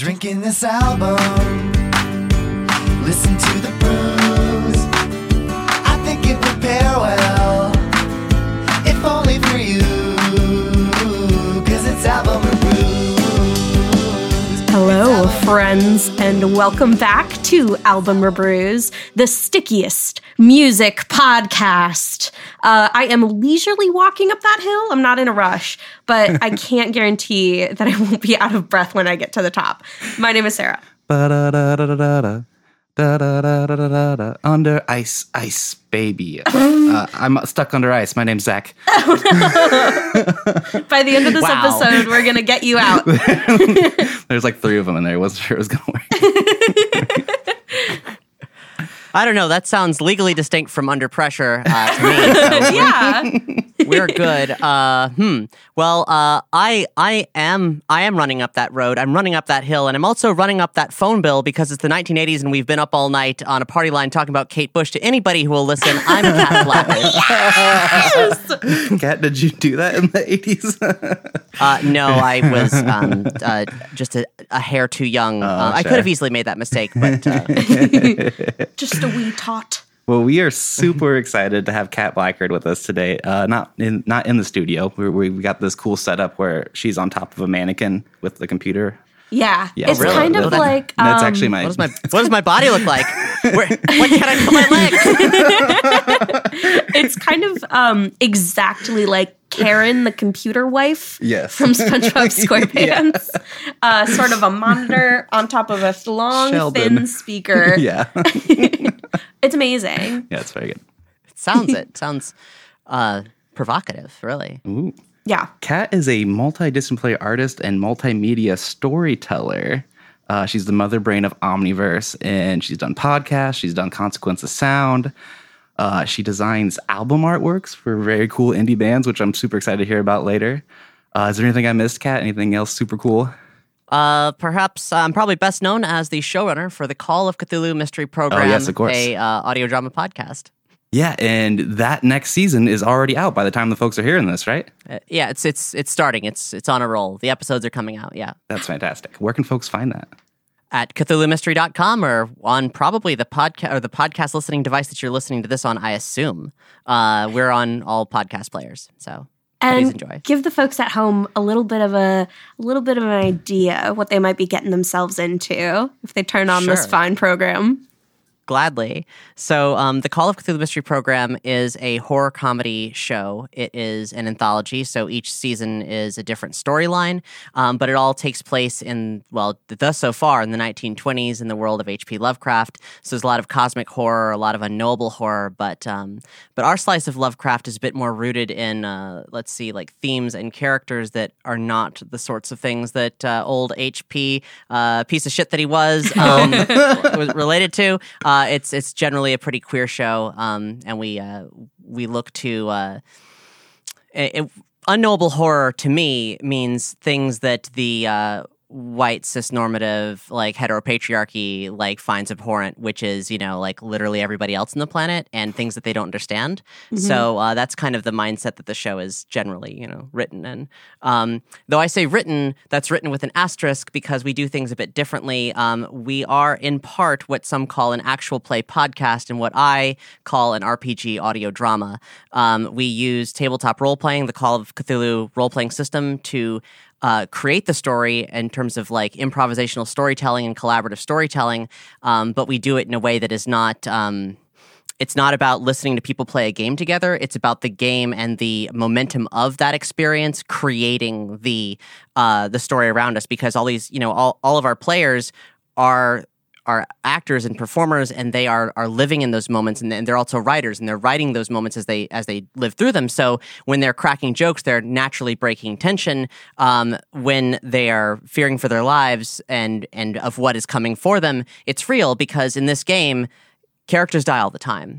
Drinking this album, listen to the brews. Friends, and welcome back to Album or Brews, the stickiest music podcast. Uh, I am leisurely walking up that hill. I'm not in a rush, but I can't guarantee that I won't be out of breath when I get to the top. My name is Sarah. Ba-da-da-da-da-da. Da-da-da-da-da-da. Under ice, ice, baby. uh, I'm stuck under ice. My name's Zach. By the end of this Wow. episode, we're going to get you out. There's like three of them in there. I wasn't sure it was going to work. I don't know. That sounds legally distinct from under pressure uh, to me. So yeah. we're good. Uh, hmm. Well, uh, I I am I am running up that road. I'm running up that hill, and I'm also running up that phone bill because it's the 1980s, and we've been up all night on a party line talking about Kate Bush. To anybody who will listen, I'm Kat Blackwood. Kat, did you do that in the 80s? Uh, no, I was um, uh, just a, a hair too young. uh, I could have easily made that mistake, but uh, Just a wee tot. well, we are super excited to have Kat Blackard with us today. Uh, not in not in the studio. We, we we got this cool setup where she's on top of a mannequin with the computer. Yeah. Yeah, it's really? kind of That- like. That's um, actually my. what does my what does my body look like? Where, what can I put my legs? it's kind of um, exactly like Karen, the computer wife Yes. from SpongeBob SquarePants. uh, sort of a monitor on top of a long, Sheldon. thin speaker. yeah. It's amazing. yeah, it's very good. Sounds it sounds uh, provocative, really. Ooh. Yeah. Kat is a multidisciplinary artist and multimedia storyteller. Uh, she's the mother brain of Omniverse, and she's done podcasts. She's done Consequence of Sound. Uh, she designs album artworks for very cool indie bands, which I'm super excited to hear about later. Uh, is there anything I missed, Kat? Anything else super cool? Uh, perhaps I'm probably best known as the showrunner for the Call of Cthulhu Mystery Program, Oh, yes, of course. a uh, audio drama podcast. Yeah, and that next season is already out by the time the folks are hearing this, right? Uh, yeah, it's it's it's starting. It's it's on a roll. The episodes are coming out. Yeah, That's fantastic. Where can folks find that? At CthulhuMystery.com or on probably the podcast or the podcast listening device that you're listening to this on. I assume uh, we're on all podcast players. So please And enjoy. give the folks at home a little bit of a, a little bit of an idea of what they might be getting themselves into if they turn on this fine program. Gladly. So, um, the Call of Cthulhu Mystery Program is a horror comedy show. It is an anthology, so each season is a different storyline, um, but it all takes place in, well, thus so far in the 1920s in the world of H.P. Lovecraft. So, there's a lot of cosmic horror, a lot of unknowable horror, but um, but our slice of Lovecraft is a bit more rooted in, uh, let's see, like themes and characters that are not the sorts of things that uh, old H.P. Uh, piece of shit that he was um, was related to. Uh, it's it's generally a pretty queer show, um, and we uh, we look to uh, it, unknowable horror to me means things that the white cisnormative like heteropatriarchy like finds abhorrent which is you know like literally everybody else on the planet and things that they don't understand. So uh, that's kind of the mindset that the show is generally you know written in. Um, though i say written that's written with an asterisk because we do things a bit differently. Um, we are in part what some call an actual play podcast and what i call an rpg audio drama. Um, we use tabletop role playing the call of cthulhu role playing system to uh, create the story in terms of like improvisational storytelling and collaborative storytelling, um, but we do it in a way that is not. Um, it's not about listening to people play a game together. It's about the game and the momentum of that experience creating the uh, the story around us. Because all these, you know, all, all of our players are are actors and performers and they are are living in those moments and, they're also writers and they're writing those moments as they as they live through them. So when they're cracking jokes they're naturally breaking tension um, when they are fearing for their lives and and of what is coming for them. It's real because in this game characters die all the time,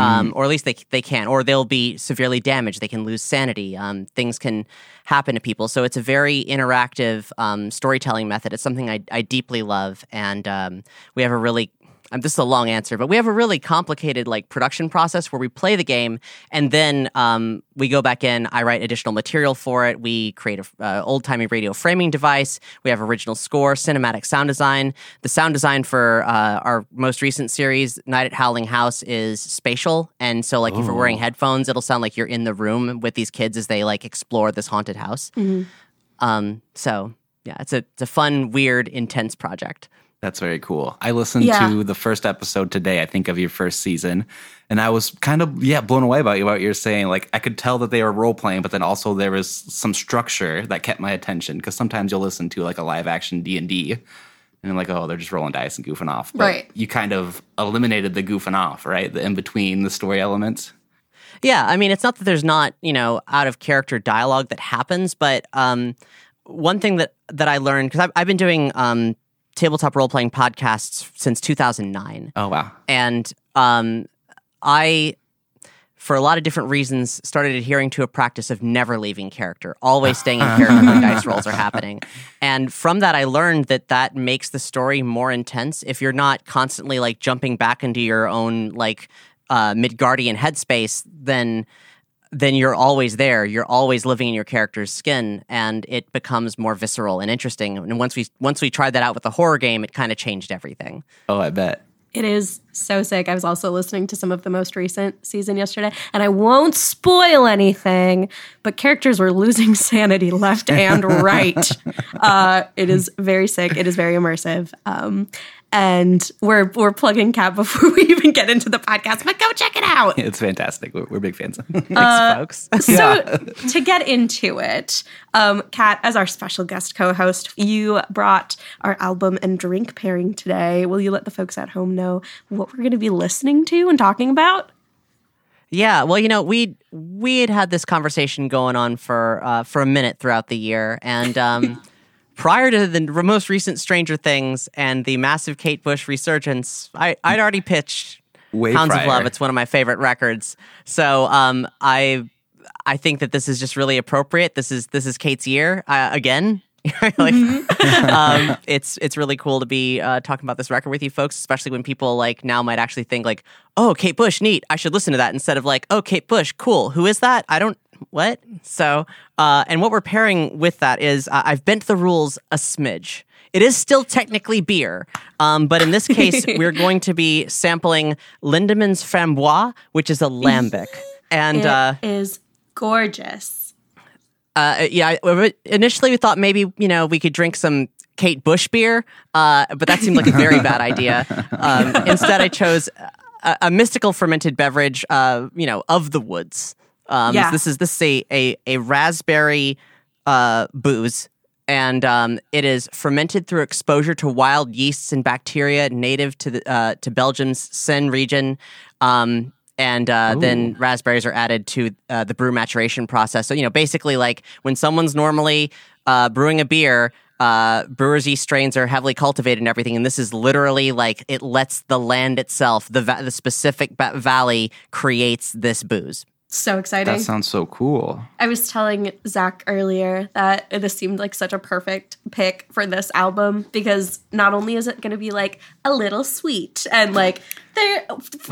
um, or at least they they can, or they'll be severely damaged. They can lose sanity. Um, things can happen to people. So it's a very interactive um, storytelling method. It's something I, I deeply love, and um, we have a really um, this is a long answer, but we have a really complicated like production process where we play the game and then um, we go back in. I write additional material for it. We create a uh, old timey radio framing device. We have original score, cinematic sound design. The sound design for uh, our most recent series, Night at Howling House, is spatial, and so like if you're wearing headphones, it'll sound like you're in the room with these kids as they like explore this haunted house. Um, so yeah, it's a it's a fun, weird, intense project. That's very cool. I listened Yeah. to the first episode today, I think, of your first season, and I was kind of yeah blown away by what you're saying. Like I could tell that they were role playing, but then also there was some structure that kept my attention because sometimes you'll listen to like a live action D and D, and I'm like, oh, they're just rolling dice and goofing off. But Right. You kind of eliminated the goofing off, right? The in between the story elements. Yeah, I mean, it's not that there's not you know out of character dialogue that happens, but um, one thing that that I learned because I've, I've been doing um, tabletop role playing podcasts since 2009, Oh wow. and um, I. For a lot of different reasons, started adhering to a practice of never leaving character, always staying in character when dice rolls are happening. And from that, I learned that that makes the story more intense. If you're not constantly like jumping back into your own like uh, Midgardian headspace, then then you're always there. You're always living in your character's skin, and it becomes more visceral and interesting. And once we once we tried that out with the horror game, it kind of changed everything. Oh, I bet. It is so sick. I was also listening to some of the most recent season yesterday, and I won't spoil anything, but characters were losing sanity left and right. uh, it is very sick. It is very immersive. Um, and we're we're plugging Kat before we even get into the podcast, but go check it out. It's fantastic. We're, we're big fans. Thanks, folks. So to get into it, um, Kat, as our special guest co-host, you brought our album and drink pairing today. Will you let the folks at home know what we're going to be listening to and talking about? Yeah, well, you know, we we had had this conversation going on for uh, for a minute throughout the year, and um, prior to the most recent Stranger Things and the massive Kate Bush resurgence, I, I'd already pitched Way Hounds of. Love. It's one of my favorite records, so um, I I think that this is just really appropriate. This is this is Kate's year uh, again. like, um, it's it's really cool to be uh, talking about this record with you folks, especially when people like now might actually think like, oh, Kate Bush, neat, I should listen to that instead of like, oh, Kate Bush, cool, who is that? I don't what. So, uh, and what we're pairing with that is uh, I've bent the rules a smidge. It is still technically beer, um, but in this case, we're going to be sampling Lindemans Framboise, which is a lambic, and. It uh, is gorgeous. uh, yeah, initially we thought maybe you know we could drink some Kate Bush beer, uh, but that seemed like a very bad idea. Um, instead, I chose a, a mystical fermented beverage, uh, you know, of the woods. Um, Yeah. This is this is a a, a raspberry uh, booze. And um, it is fermented through exposure to wild yeasts and bacteria native to the uh, to Belgium's Senne region. Um, and uh, then raspberries are added to uh, the brew maturation process. So you know, basically, like when someone's normally uh, brewing a beer, uh, brewers yeast strains are heavily cultivated and everything, and this is literally like it lets the land itself, the va- the specific ba- valley, creates this booze. So exciting. that sounds so cool. I was telling Zach earlier that this seemed like such a perfect pick for this album because not only is it going to be like a little sweet and like they're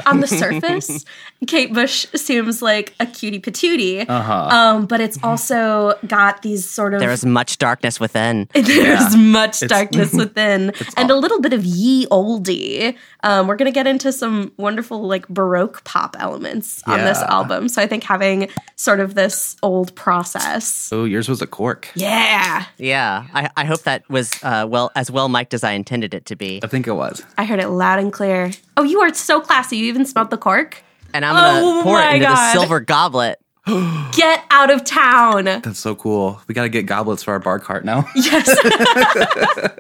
on the surface, Kate Bush seems like a cutie patootie, Uh-huh. um, but it's also got these sort of There is much darkness within. there's much darkness within and a little bit of ye oldie. Um, we're gonna get into some wonderful like baroque pop elements on this album. So I think having sort of this old process. Oh, yours was a cork. Yeah. Yeah, I, I hope that was uh, well as well mic'd as I intended it to be. I think it was. I heard it loud and clear. Oh, you are so classy. You even smelled the cork. And I'm gonna Oh pour it into God. the silver goblet. Get out of town. That's so cool. We got to get goblets for our bar cart now. Yes.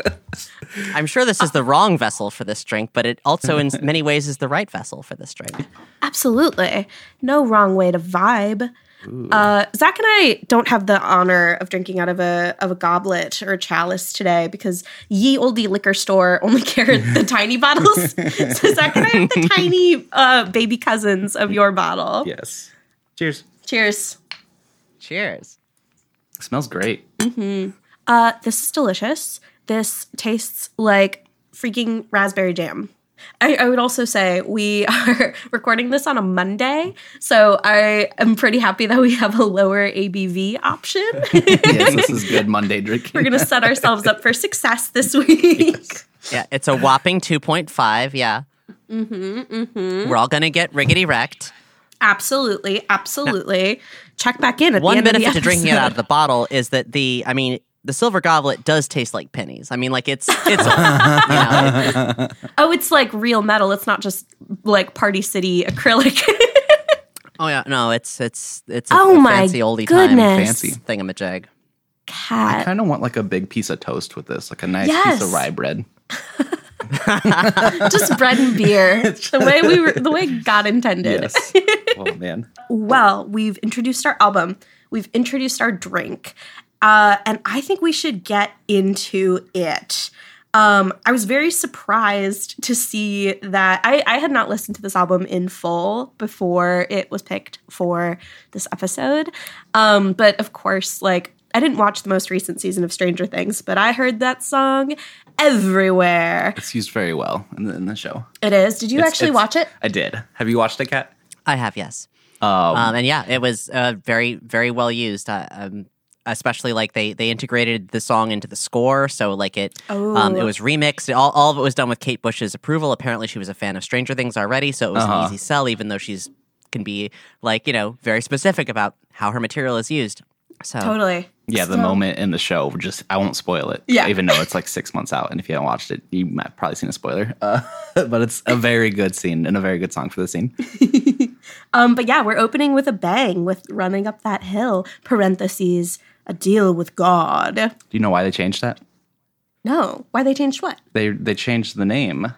I'm sure this is the wrong vessel for this drink, but it also, in many ways, is the right vessel for this drink. Absolutely. No wrong way to vibe. Uh, Zach and I don't have the honor of drinking out of a of a goblet or a chalice today because ye olde liquor store only carried the tiny bottles. so Zach and I have the tiny uh, baby cousins of your bottle. yes. Cheers. Cheers. Cheers. It smells great. Uh, this is delicious. This tastes like freaking raspberry jam. I, I would also say we are recording this on a Monday, so I am pretty happy that we have a lower ABV option. yes, this is good Monday drinking. We're going to set ourselves up for success this week. Yeah, it's a whopping 2.5. Yeah. Mm-hmm, mm-hmm. We're all going to get riggedy wrecked. Absolutely, absolutely. Check back in at One the end benefit of the to drinking it out of the bottle is that the, I mean, the silver goblet does taste like pennies. I mean, like it's it's you know, Oh, it's like real metal. It's not just like Party City acrylic. oh yeah, no, it's it's it's a, Oh a my fancy oldie goodness. Fancy. time thingamajig. I kind of want like a big piece of toast with this, like a nice Yes. piece of rye bread. just bread and beer. the way we were, the way God intended. Yes. oh man. well, we've introduced our album, we've introduced our drink, uh, and I think we should get into it. Um, I was very surprised to see that I, I had not listened to this album in full before it was picked for this episode. Um, but of course, like, I didn't watch the most recent season of Stranger Things, but I heard that song everywhere. It's used very well in the, in the show. It is. Did you It's- actually it's- watch it? I did. Have you watched it, Kat? I have yes, Um, um, and yeah, it was uh, very very well used. Uh, um, especially like they they integrated the song into the score, so like it um, it was remixed. All all of it was done with Kate Bush's approval. Apparently, she was a fan of Stranger Things already, so it was Uh-huh. an easy sell. Even though she's can be like you know very specific about how her material is used. So Totally. yeah, the So- moment in the show, just I won't spoil it. Yeah. even though it's like six months out, and if you haven't watched it, you might have probably seen a spoiler. Uh, but it's a very good scene and a very good song for the scene. Um, but yeah, we're opening with a bang with running up that hill. Parentheses, a deal with God. Do you know why they changed that? No, why they changed what? They they changed the name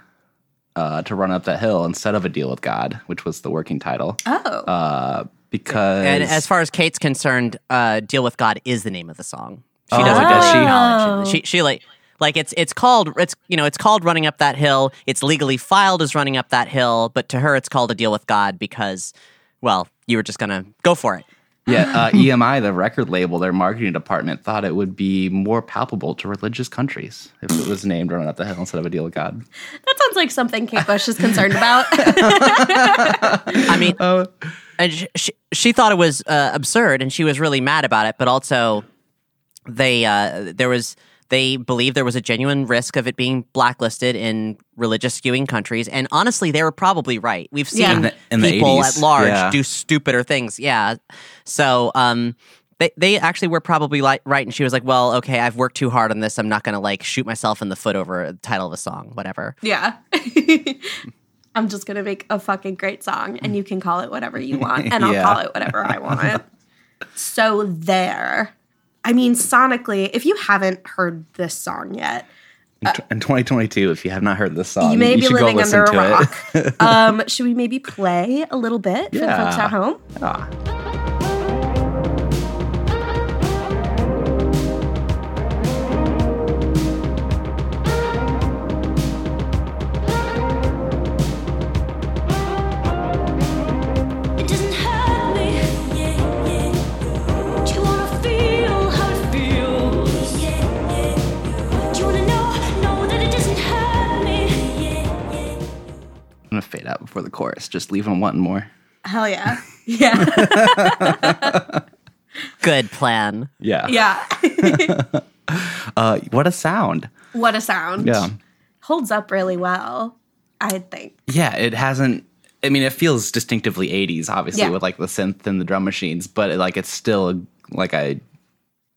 uh, to run up that hill instead of a deal with God, which was the working title. Oh, Uh, because and as far as Kate's concerned, uh, "Deal with God" is the name of the song. She Oh, doesn't does she? acknowledge it. She she like like it's it's called it's you know it's called running up that hill. It's legally filed as running up that hill, but to her it's called a deal with God because well you were just gonna go for it. Yeah, uh, EMI, the record label, their marketing department thought it would be more palpable to religious countries if it was named "Running Up the Hill" instead of a deal with God. that sounds like something Kate Bush is concerned about. I mean, and she, she she thought it was uh, absurd, and she was really mad about it. But also, they uh, there was they believed there was a genuine risk of it being blacklisted in religious skewing countries, and honestly, they were probably right. We've seen Yeah. In the- in people 80s, at large yeah. do stupider things. Yeah, so um. They, they actually were probably like right, and she was like, "Well, okay, I've worked too hard on this. I'm not gonna like shoot myself in the foot over the title of a song, whatever." yeah. I'm just gonna make a fucking great song, and you can call it whatever you want, and I'll Yeah. call it whatever I want. so there. I mean, sonically, if you haven't heard this song yet, In, in 2022, if you have not heard this song, you may be should living go listen under a to rock. it. um, should we maybe play a little bit for the folks at home? Ah. Gonna fade out before the chorus. Just leave them wanting more. Hell yeah. Yeah. Good plan. Yeah. yeah. Uh, what a sound. what a sound. Yeah. Holds up really well, I think. Yeah. It hasn't. I mean, it feels distinctively 80s, obviously, Yeah. with like the synth and the drum machines, but like it's still like I.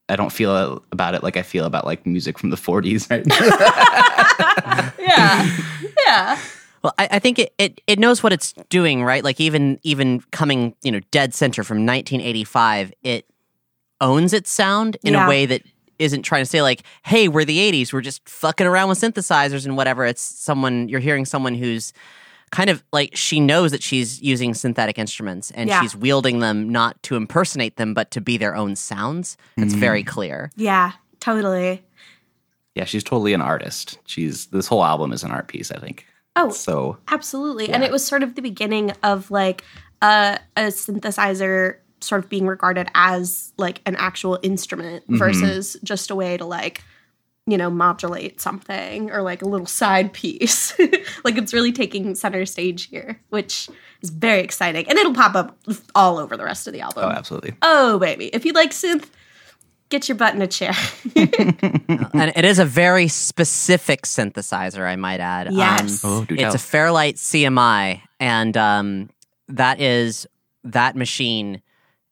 I don't feel about it like I feel about like music from the 40s right now. Yeah. yeah. Well, I, I think it, it, it knows what it's doing, right? Like even even coming, you know, dead center from 1985, it owns its sound in Yeah. a way that isn't trying to say like, "Hey, we're the 80s. We're just fucking around with synthesizers and whatever." It's someone you're hearing someone who's kind of like she knows that she's using synthetic instruments and Yeah. she's wielding them not to impersonate them but to be their own sounds. It's very mm. clear. Yeah. Totally. yeah, she's totally an artist. She's this whole album is an art piece, I think. Oh, So Absolutely. And it was sort of the beginning of like a, a synthesizer sort of being regarded as like an actual instrument Mm-hmm. versus just a way to like, you know, modulate something or like a little side piece. like it's really taking center stage here, which is very exciting. And it'll pop up all over the rest of the album. Oh, absolutely. Oh, baby. If you like synth, get your butt in a chair. and it is a very specific synthesizer, I might add. Yes. Oh, it's tell. a Fairlight CMI, and um, that is that machine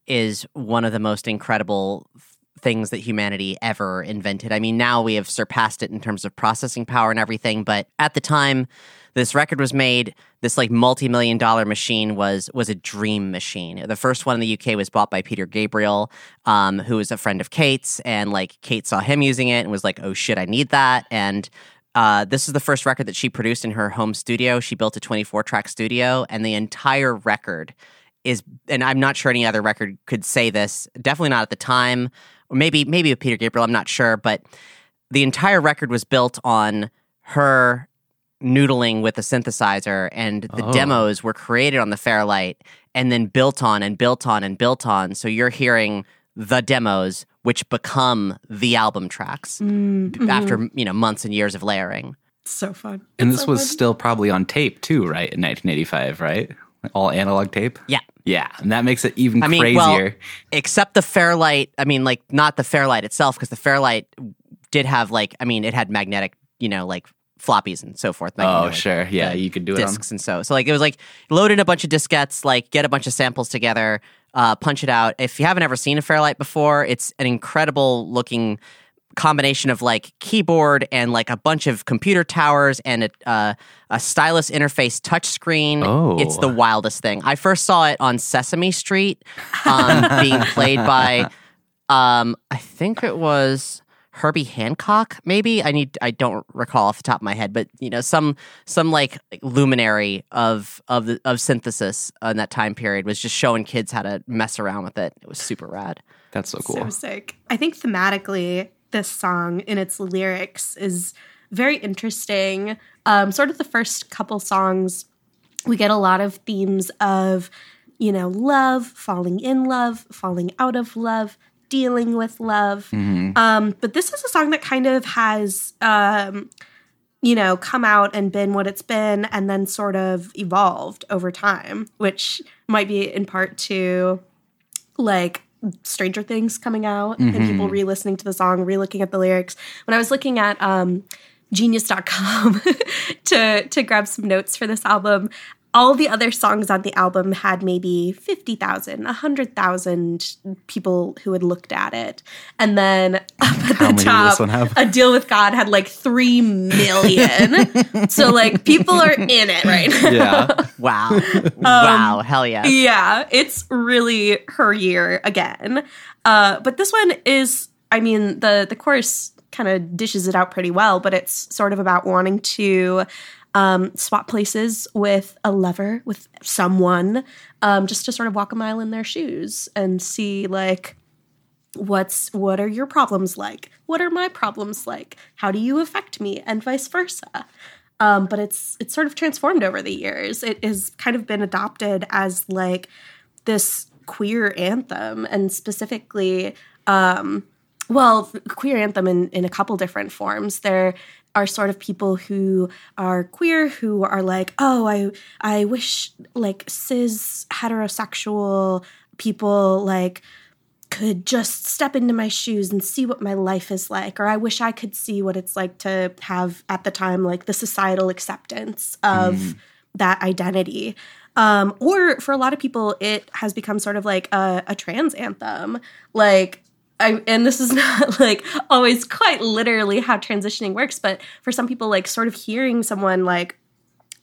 is one of the most incredible things that humanity ever invented. I mean, now we have surpassed it in terms of processing power and everything, but at the time this record was made, this like multi-million dollar machine was was a dream machine. The first one in the UK was bought by Peter Gabriel, um, who was a friend of Kate's, and like Kate saw him using it and was like, "Oh shit, I need that." And uh, this is the first record that she produced in her home studio. She built a 24 track studio, and the entire record is, and I'm not sure any other record could say this. Definitely not at the time, or maybe maybe with Peter Gabriel. I'm not sure, but the entire record was built on her noodling with a synthesizer, and the Oh. demos were created on the Fairlight and then built on and built on and built on. So you're hearing the demos, which become the album tracks Mm-hmm. after you know months and years of layering. so fun. And It's this so was fun. still probably on tape too, right? In 1985, right? All analog tape. Yeah. Yeah, and that makes it even I mean, crazier. well, except the Fairlight. I mean, like not the Fairlight itself, because the Fairlight did have like, I mean, it had magnetic, you know, like floppies and so forth. oh, magnetic, sure. Yeah, you could do it on. discs and so. So like it was like load in a bunch of diskettes, like get a bunch of samples together, uh, punch it out. If you haven't ever seen a Fairlight before, it's an incredible looking combination of like keyboard and like a bunch of computer towers and a, uh, a stylus interface touchscreen. Oh. It's the wildest thing. I first saw it on Sesame Street, um, being played by, um, I think it was Herbie Hancock. Maybe I need. I don't recall off the top of my head, but you know, some some like luminary of of the of synthesis in that time period was just showing kids how to mess around with it. It was super rad. That's so cool. So sick. I think thematically, this song in its lyrics is very interesting. Um, sort of the first couple songs, we get a lot of themes of, you know, love, falling in love, falling out of love, dealing with love. Um, but this is a song that kind of has, um, you know, come out and been what it's been and then sort of evolved over time, which might be in part to like Stranger Things coming out and people re listening to the song, re looking at the lyrics. When I was looking at um, genius.com to, to grab some notes for this album, all the other songs on the album had maybe 50,000, 100,000 people who had looked at it. And then up at How the many top, this one have? A Deal with God had like 3 million. so, like, people are in it right now. yeah. Wow, wow, hell yeah. Yeah, it's really her year again. Uh, but this one is, I mean, the the chorus kind of dishes it out pretty well, but it's sort of about wanting to um, swap places with a lover, with someone, um, just to sort of walk a mile in their shoes and see like what's what are your problems like? What are my problems like? How do you affect me? And vice versa. Um, but it's it's sort of transformed over the years. It has kind of been adopted as like this queer anthem and specifically um, well queer anthem in, in a couple different forms. There are sort of people who are queer who are like oh i i wish like cis heterosexual people like could just step into my shoes and see what my life is like or i wish i could see what it's like to have at the time like the societal acceptance of that identity. Um, or for a lot of people it has become sort of like a, a trans anthem. Like I, and this is not like always quite literally how transitioning works but for some people like sort of hearing someone like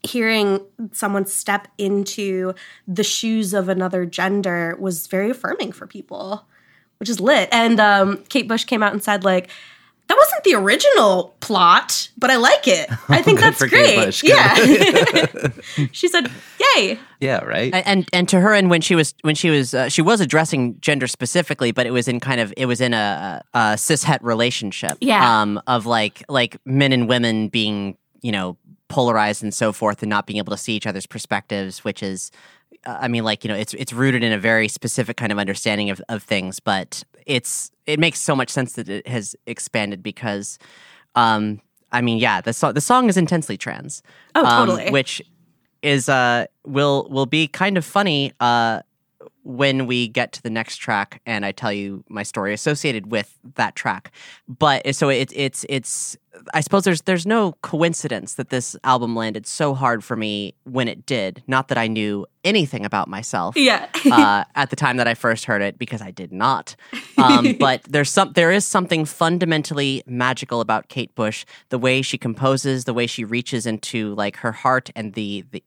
hearing someone step into the shoes of another gender was very affirming for people, which is lit. And um, Kate Bush came out and said, like, that wasn't the original plot, but I like it. I think Good that's great. Bush. Yeah. she said, yay. Yeah, right? and and- and to her and when she was when she was uh, she was addressing gender specifically but it was in kind of it was in a, a cis het relationship Yeah. um of like like men and women being you know polarized and so forth and not being able to see each other's perspectives which is uh, I mean like you know it's it's rooted in a very specific kind of understanding of of things but it's it makes so much sense that it has expanded because um, I mean, yeah, the song the song is intensely trans. Oh, um, totally. which is uh will will be kind of funny uh when we get to the next track and I tell you my story associated with that track. But so it's it's it's I suppose there's there's no coincidence that this album landed so hard for me when it did. Not that I knew anything about myself yeah. uh, at the time that I first heard it because I did not. Um, but there's some there is something fundamentally magical about Kate Bush, the way she composes, the way she reaches into like her heart and the the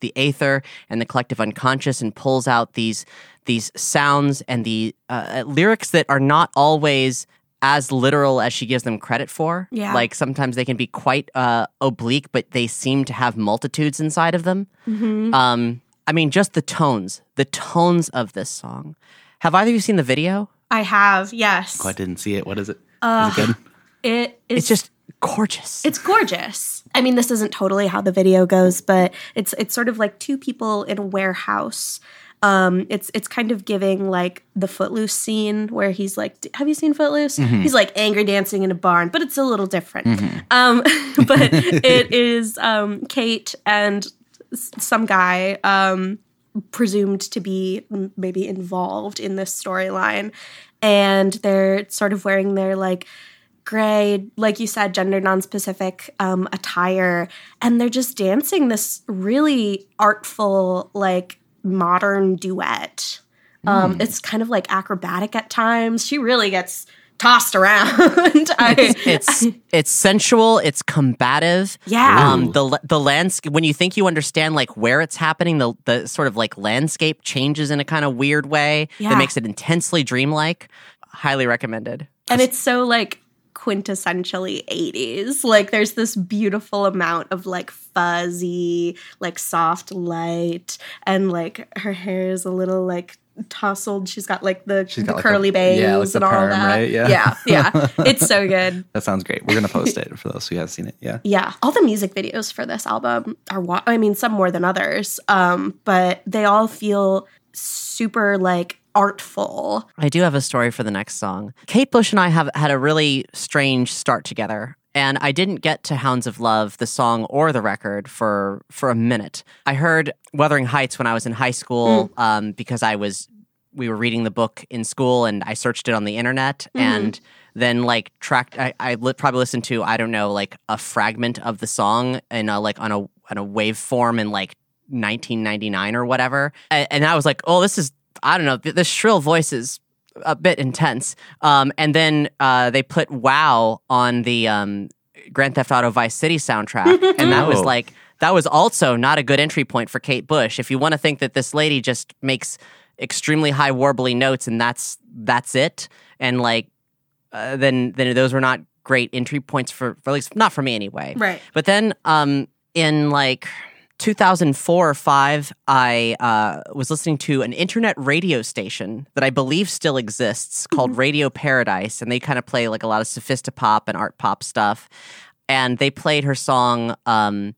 the aether and the collective unconscious and pulls out these these sounds and the uh, lyrics that are not always as literal as she gives them credit for. Yeah. Like sometimes they can be quite uh, oblique, but they seem to have multitudes inside of them. Mm-hmm. Um, I mean, just the tones, the tones of this song. Have either of you seen the video? I have, yes. Oh, I didn't see it. What is it? Uh, is it good? It is It's just gorgeous. It's gorgeous. I mean, this isn't totally how the video goes, but it's it's sort of like two people in a warehouse. Um, it's it's kind of giving like the Footloose scene where he's like, have you seen Footloose? He's like angry dancing in a barn, but it's a little different. Um, but it is um, Kate and some guy um, presumed to be maybe involved in this storyline, and they're sort of wearing their like gray, like you said, gender non-specific um, attire, and they're just dancing this really artful, like modern duet. Um, It's kind of like acrobatic at times. She really gets tossed around. I, it's it's sensual. It's combative. Yeah. Um, the the landscape when you think you understand like where it's happening, the the sort of like landscape changes in a kind of weird way Yeah. that makes it intensely dreamlike. Highly recommended. and it's so like quintessentially 80s like there's this beautiful amount of like fuzzy like soft light and like her hair is a little like tousled she's got like the, She's the got, like, curly bangs yeah, like and all perm, that right? Yeah. yeah yeah it's so good That sounds great. We're gonna post it for those who haven't seen it. Yeah. yeah all the music videos for this album are wa- i mean some more than others um but they all feel super like artful I do have a story for the next song. Kate Bush and I have had a really strange start together. And I didn't get to Hounds of Love, the song or the record, for for a minute. I heard Wuthering Heights when I was in high school um, because I was we were reading the book in school and I searched it on the internet and then like tracked. I, I li- probably listened to I don't know like a fragment of the song in a, like on a on a waveform in like 1999 or whatever, and, and I was like, oh, this is I don't know. the, This shrill voice is a bit intense. Um, and then uh, they put "Wow" on the um, Grand Theft Auto Vice City soundtrack, and that was like that was also not a good entry point for Kate Bush. If you want to think that this lady just makes extremely high warbly notes and that's that's it, and like uh, then then those were not great entry points for, for at least not for me anyway. right But then um, in like 2004 or 5, I uh, was listening to an internet radio station that I believe still exists called Radio Paradise. And they kind of play like a lot of sophisti-pop and art pop stuff. And they played her song, um,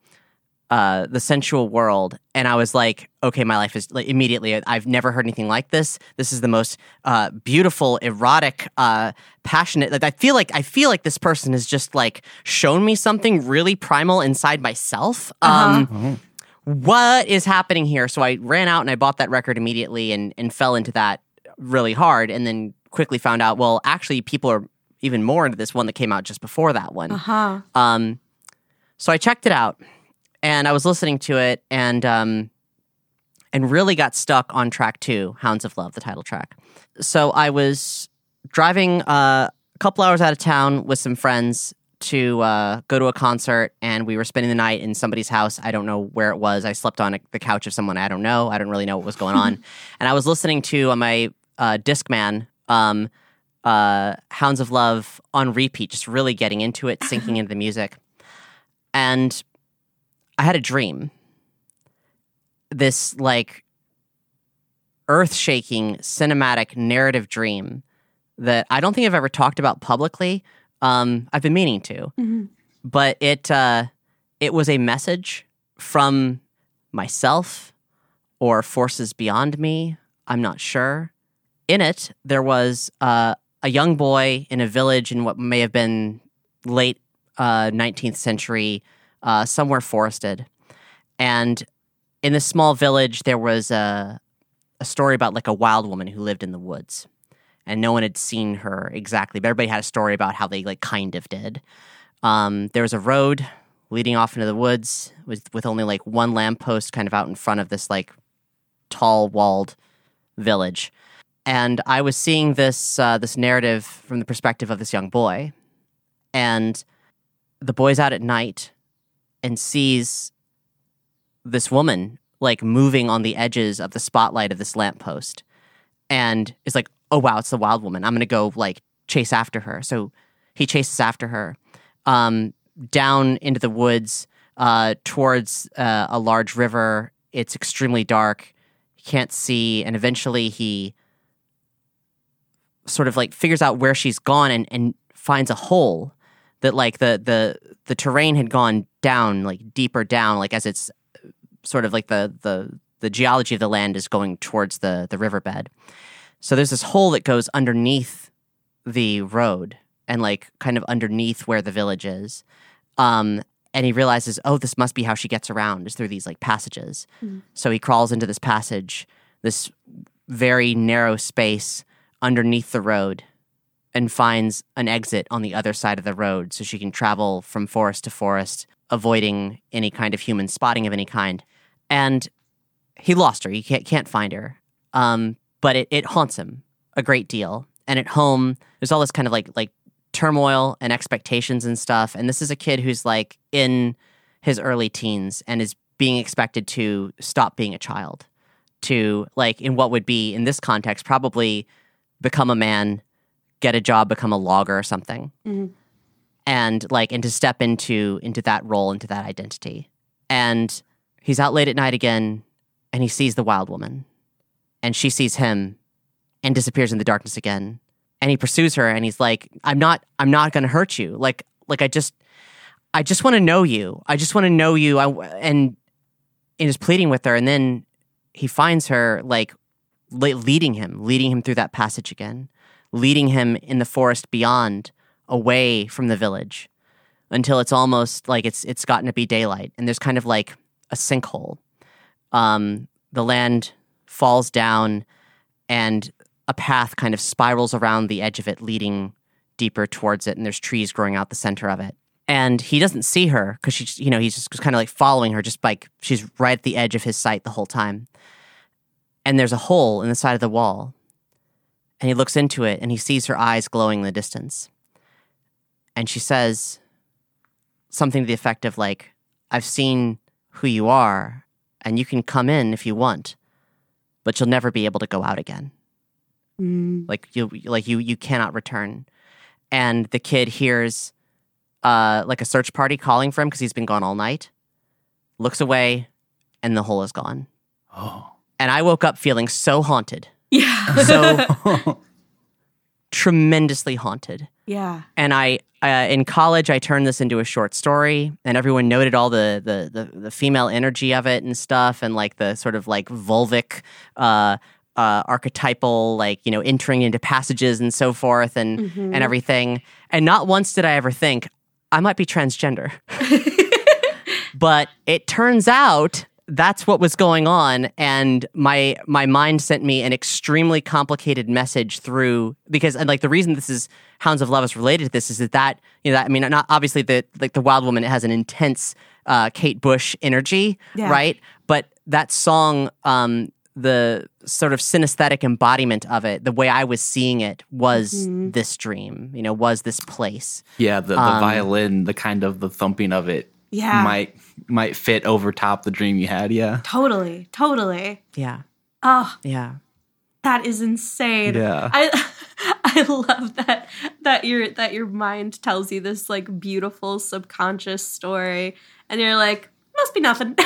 uh, The Sensual World. And I was like, okay, my life is like immediately, I've never heard anything like this. This is the most uh, beautiful, erotic, uh, passionate. Like, I feel like I feel like this person has just like shown me something really primal inside myself. Um, what is happening here? So I ran out and I bought that record immediately and and fell into that really hard, and then quickly found out, well, actually, people are even more into this one that came out just before that one. uh-huh Um, so I checked it out, and I was listening to it, and um, and really got stuck on track two, "Hounds of Love," the title track. So I was driving uh, a couple hours out of town with some friends to uh, go to a concert, and we were spending the night in somebody's house. I don't know where it was. I slept on a, the couch of someone I don't know. I don't really know what was going on, and I was listening to on my uh, Discman. Um, uh, Hounds of Love on repeat, just really getting into it, sinking into the music. And I had a dream. This like earth shaking cinematic narrative dream that I don't think I've ever talked about publicly. Um, I've been meaning to, Mhm. but it uh, it was a message from myself or forces beyond me. I'm not sure. In it, there was uh, a young boy in a village in what may have been late uh, 19th century, uh, somewhere forested. And in this small village, there was a, a story about like a wild woman who lived in the woods. And no one had seen her exactly, but everybody had a story about how they like kind of did. Um, there was a road leading off into the woods with, with only like one lamppost kind of out in front of this like tall walled village. And I was seeing this uh, this narrative from the perspective of this young boy, and the boy's out at night and sees this woman like moving on the edges of the spotlight of this lamppost, and is like, "Oh wow, it's the wild woman! I'm gonna go like chase after her." So he chases after her um, down into the woods uh, towards uh, a large river. It's extremely dark. He can't see, and eventually he sort of like figures out where she's gone and, and finds a hole that like the the the terrain had gone down like deeper down like as it's sort of like the the the geology of the land is going towards the the riverbed. So there's this hole that goes underneath the road and like kind of underneath where the village is. Um, and he realizes, oh, this must be how she gets around is through these like passages. So he crawls into this passage, this very narrow space underneath the road, and finds an exit on the other side of the road so she can travel from forest to forest, avoiding any kind of human spotting of any kind. And he lost her. He can't, can't find her. Um, but it, it haunts him a great deal. And at home, there's all this kind of like like turmoil and expectations and stuff. And this is a kid who's like in his early teens and is being expected to stop being a child, to like in what would be in this context probably become a man, get a job, become a logger or something, mm-hmm. and like and to step into into that role, into that identity. And he's out late at night again, and he sees the wild woman, and she sees him, and disappears in the darkness again. And he pursues her and he's like i'm not i'm not going to hurt you. Like like i just i just want to know you. I just want to know you. I, and and is pleading with her and then he finds her like leading him leading him through that passage again leading him in the forest beyond away from the village until it's almost like it's it's gotten to be daylight and there's kind of like a sinkhole. Um the land falls down and a path kind of spirals around the edge of it, leading deeper towards it, and there's trees growing out the center of it. And he doesn't see her because she's, you know, he's just kind of like following her, just like she's right at the edge of his sight the whole time. And there's a hole in the side of the wall. And he looks into it and he sees her eyes glowing in the distance. And she says something to the effect of, like, I've seen who you are, and you can come in if you want, but you'll never be able to go out again. Like you like you you cannot return. And the kid hears uh like a search party calling for him because he's been gone all night looks away and the hole is gone. Oh. and i woke up feeling so haunted. Yeah. so tremendously haunted Yeah. and I uh, in college I turned this into a short story, and everyone noted all the, the the the female energy of it and stuff, and like the sort of like vulvic. Uh, uh, archetypal, like you know, entering into passages and so forth, and and everything. And not once did I ever think I might be transgender. but it turns out that's what was going on. And my my mind sent me an extremely complicated message through because and like the reason this is hounds of love is related to this is that that you know that, i mean not obviously the like the wild woman it has an intense uh, kate bush energy Yeah. right? But that song um the sort of synesthetic embodiment of it the way i was seeing it was this dream you know was this place. Yeah, the, the Um, violin, the kind of the thumping of it Yeah. might might fit over top the dream you had. Yeah. Totally. Totally. yeah Oh, yeah that is insane. Yeah. I I love that that your that your mind tells you this like beautiful subconscious story and you're like, must be nothing.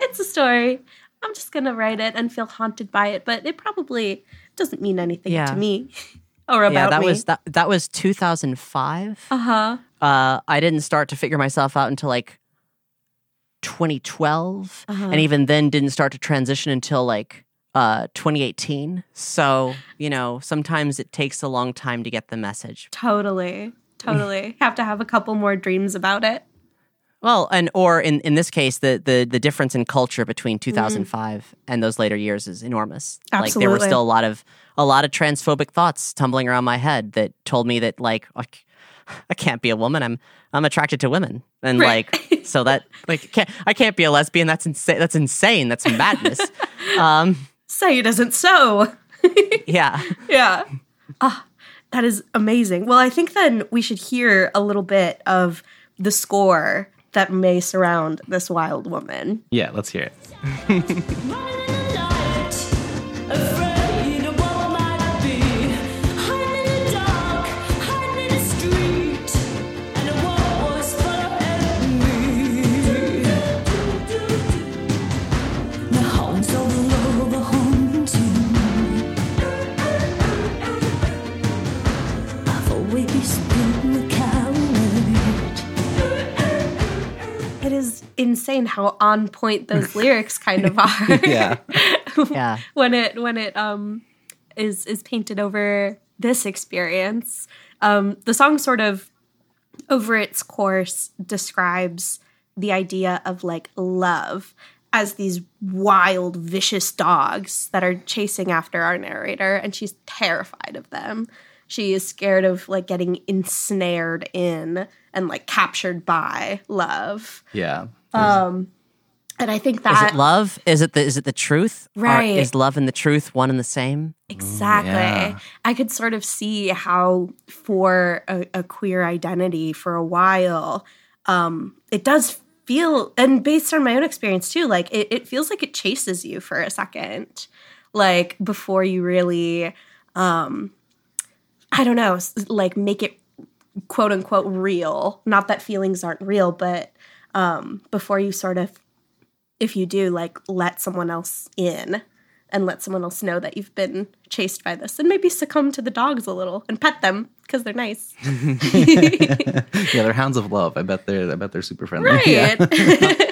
it's a story. I'm just gonna write it and feel haunted by it, but it probably doesn't mean anything Yeah. to me or about yeah that me. was that, that was 2005 uh-huh. Uh, I didn't start to figure myself out until like 2012, Uh-huh. and even then didn't start to transition until like uh, 2018. So you know, sometimes it takes a long time to get the message. Totally. totally. Have to have a couple more dreams about it. Well, and or in, in this case, the, the the difference in culture between 2005 and those later years is enormous. Like there were still a lot of a lot of transphobic thoughts tumbling around my head that told me that like I c- I can't be a woman. I'm I'm attracted to women, and Right. like so that like can't, I can't be a lesbian. That's insane. That's insane. That's madness. um, Say it isn't so. yeah. Yeah. Ah, that is amazing. Well, I think then we should hear a little bit of the score that may surround this wild woman. Yeah, let's hear it. Insane how on point those lyrics kind of are. Yeah. Yeah. when it when it um is is painted over this experience. Um the song sort of over its course describes the idea of like love as these wild vicious dogs that are chasing after our narrator and she's terrified of them. She is scared of like getting ensnared in and like captured by love. Yeah. And I think Is that it love? Is it the is it the truth? Are- Right. is love and the truth one and the same? Exactly. yeah. I could sort of see how, for a, a queer identity for a while, um, it does feel, and based on my own experience too, like it, it feels like it chases you for a second, like before you really, um, I don't know, like make it quote unquote real. Not that feelings aren't real, but um, before you sort of, if you do, like let someone else in and let someone else know that you've been chased by this and maybe succumb to the dogs a little and pet them because they're nice. Yeah, they're hounds of love. I bet they're I bet they're super friendly. Right. Yeah.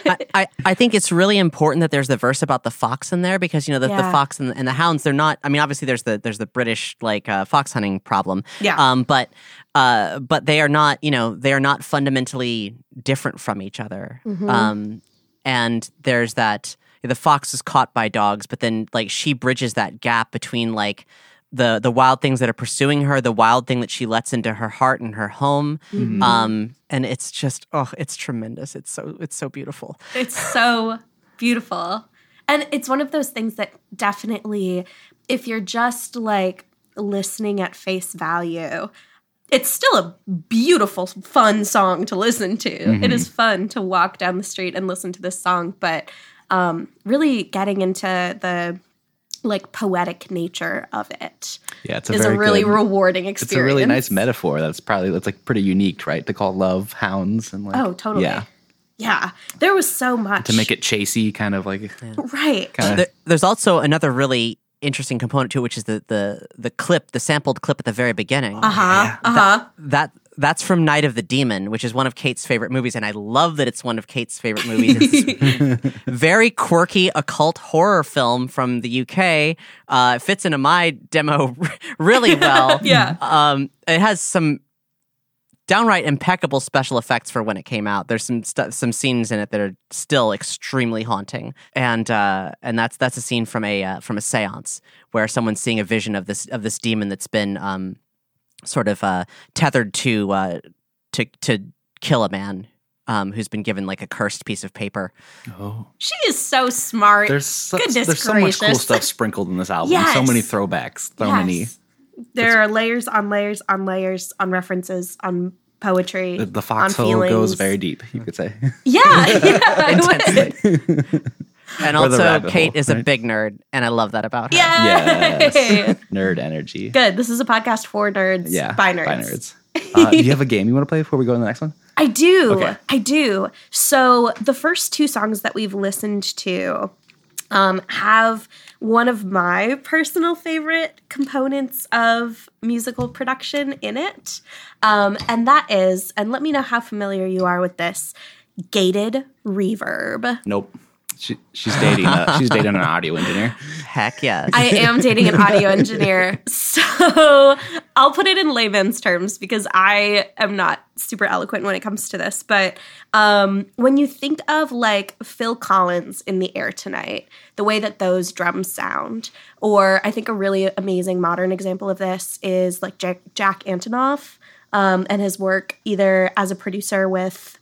I, I, I think it's really important that there's the verse about the fox in there because you know the, the fox and the, and the hounds they're not I mean obviously there's the there's the British like uh, fox hunting problem Yeah. um but uh but they are not you know they are not fundamentally different from each other Mm-hmm. um and there's that the fox is caught by dogs but then like she bridges that gap between like the the wild things that are pursuing her the wild thing that she lets into her heart and her home Mm-hmm. um and it's just oh it's tremendous it's so it's so beautiful It's so beautiful. And it's one of those things that definitely, if you're just like listening at face value, it's still a beautiful, fun song to listen to. It is fun to walk down the street and listen to this song, but um, really getting into the like poetic nature of it Yeah, it's a is a really good- rewarding experience. It's a really nice metaphor. That's probably that's like pretty unique, right? To call love hounds and like Oh, totally. Yeah. Yeah. There was so much To make it chasey, kind of like right. kind of There, there's also another really interesting component to it, which is the the the clip, the sampled clip at the very beginning. Uh huh. Uh huh. That that's from Night of the Demon, which is one of Kate's favorite movies, and I love that it's one of Kate's favorite movies. It's very quirky occult horror film from the UK. Uh, it fits into my demo really well. Yeah. Um, it has some downright impeccable special effects for when it came out. There's some stu some scenes in it that are still extremely haunting, and uh, and that's that's a scene from a uh, from a séance where someone's seeing a vision of this of this demon that's been um, sort of uh, tethered to uh, to to kill a man. Um, who's been given like a cursed piece of paper? oh. She is so smart. There's so, Goodness there's so much cool stuff sprinkled in this album. Yes. So many throwbacks, so many. Yes. There are layers on layers on layers on references on poetry. The, the on foxhole feelings. goes very deep, you could say. Yeah, yeah. I would. And Or the also, rabbit Kate hole, is a right? big nerd, and I love that about her. Yay! yes. Nerd energy. Good. This is a podcast for nerds. Yeah. By nerds. By nerds. Uh, do you have a game you want to play before we go to the next one? I do. Okay. I do. So the first two songs that we've listened to um, have one of my personal favorite components of musical production in it. Um, and that is, and let me know how familiar you are with this gated reverb. Nope. She, she's dating. A, she's dating an audio engineer. Heck yes. I am dating an audio engineer. So I'll put it in layman's terms because I am not super eloquent when it comes to this. But um, when you think of like Phil Collins in the air tonight, the way that those drums sound, or I think a really amazing modern example of this is like Jack, Jack Antonoff um, and his work either as a producer with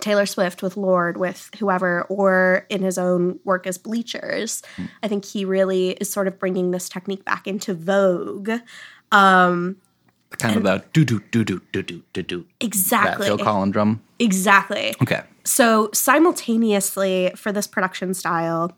Taylor Swift, with Lorde, with whoever, or in his own work as Bleachers. I think he really is sort of bringing this technique back into vogue. Um, Kind of the do do do do do do do do. That exactly. Phil Collins drum. Exactly. Okay. So simultaneously for this production style,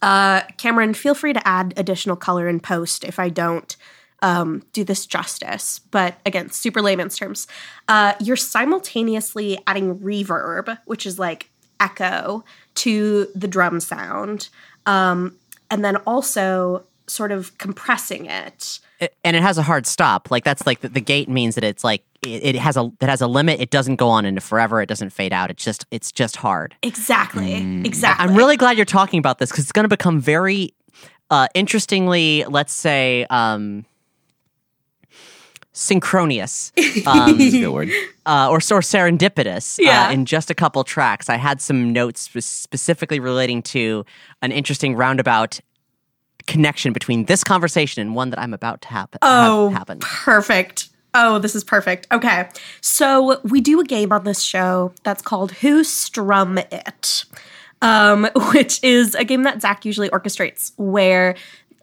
uh, Cameron, feel free to add additional color in post if I don't um, do this justice. But again, super layman's terms. Uh, you're simultaneously adding reverb, which is like echo, to the drum sound, um, and then also sort of compressing it. And it has a hard stop. Like that's like the, the gate means that it's like it, it has a it has a limit. It doesn't go on into forever. It doesn't fade out. It's just it's just hard. Exactly. Exactly. I'm really glad you're talking about this because it's going to become very uh, interestingly, let's say, um, synchronous um, That's a good word. uh, or, or serendipitous Yeah. uh, in just a couple tracks. I had some notes specifically relating to an interesting roundabout connection between this conversation and one that I'm about to happen. Oh, have happen. perfect. Oh, this is perfect. Okay. So we do a game on this show that's called Who Strum It, um, which is a game that Zach usually orchestrates where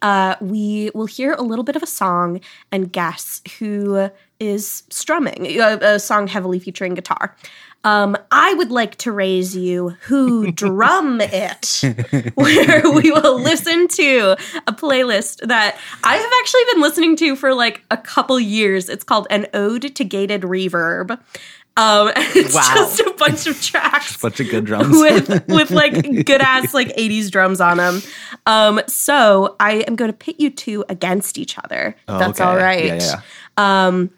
uh, we will hear a little bit of a song and guess who is strumming, a, a song heavily featuring guitar. Um, I would like to raise you Who Drum It, where we will listen to a playlist that I have actually been listening to for like a couple years. It's called An Ode to Gated Reverb. Um, it's Wow. just a bunch of tracks Bunch of good drums. with with like good ass like 80s drums on them. Um, so I am going to pit you two against each other. if that's okay. all right. Yeah, yeah. Um,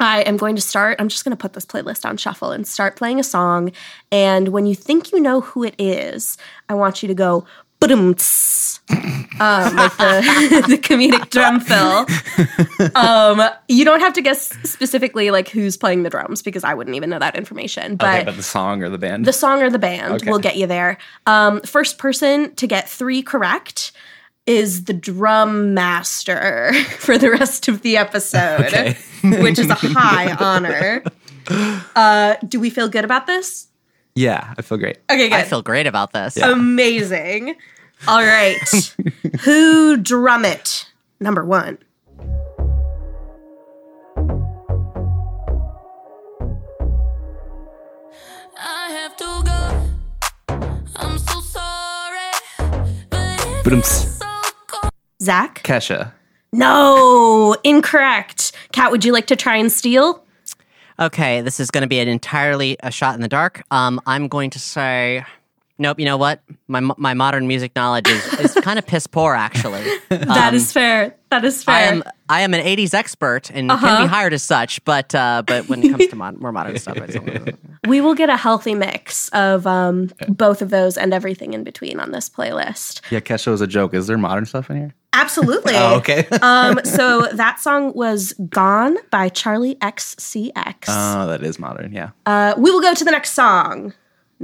I am going to start. I'm just going to put this playlist on shuffle and start playing a song. And when you think you know who it is, I want you to go um, like the the comedic drum fill. Um, you don't have to guess specifically like who's playing the drums because I wouldn't even know that information. But okay, but the song or the band? the song or the band Okay. will get you there. Um, first person to get three correct is the drum master for the rest of the episode, Okay. which is a high honor. Uh, do we feel good about this? yeah, I feel great. Okay, good. I feel great about this. Amazing. All right. Who drum it? Number one. I have to go. I'm so sorry. But it's so cold, Zach? Kesha. No, incorrect. Kat, would you like to try and steal? Okay, this is going to be an entirely a shot in the dark. Um, I'm going to say, nope. You know what? My my modern music knowledge is, is kind of piss poor, actually. that is fair. That is fair. I am I am an '80s expert and can be hired as such, but uh, but when it comes to mod- more modern stuff, it's We will get a healthy mix of um, both of those and everything in between on this playlist. Yeah, Kesha was a joke. Is there modern stuff in here? Absolutely. Oh, okay. um, so that song was Gone by Charli XCX. Oh, that is modern. Yeah. Uh, we will go to the next song.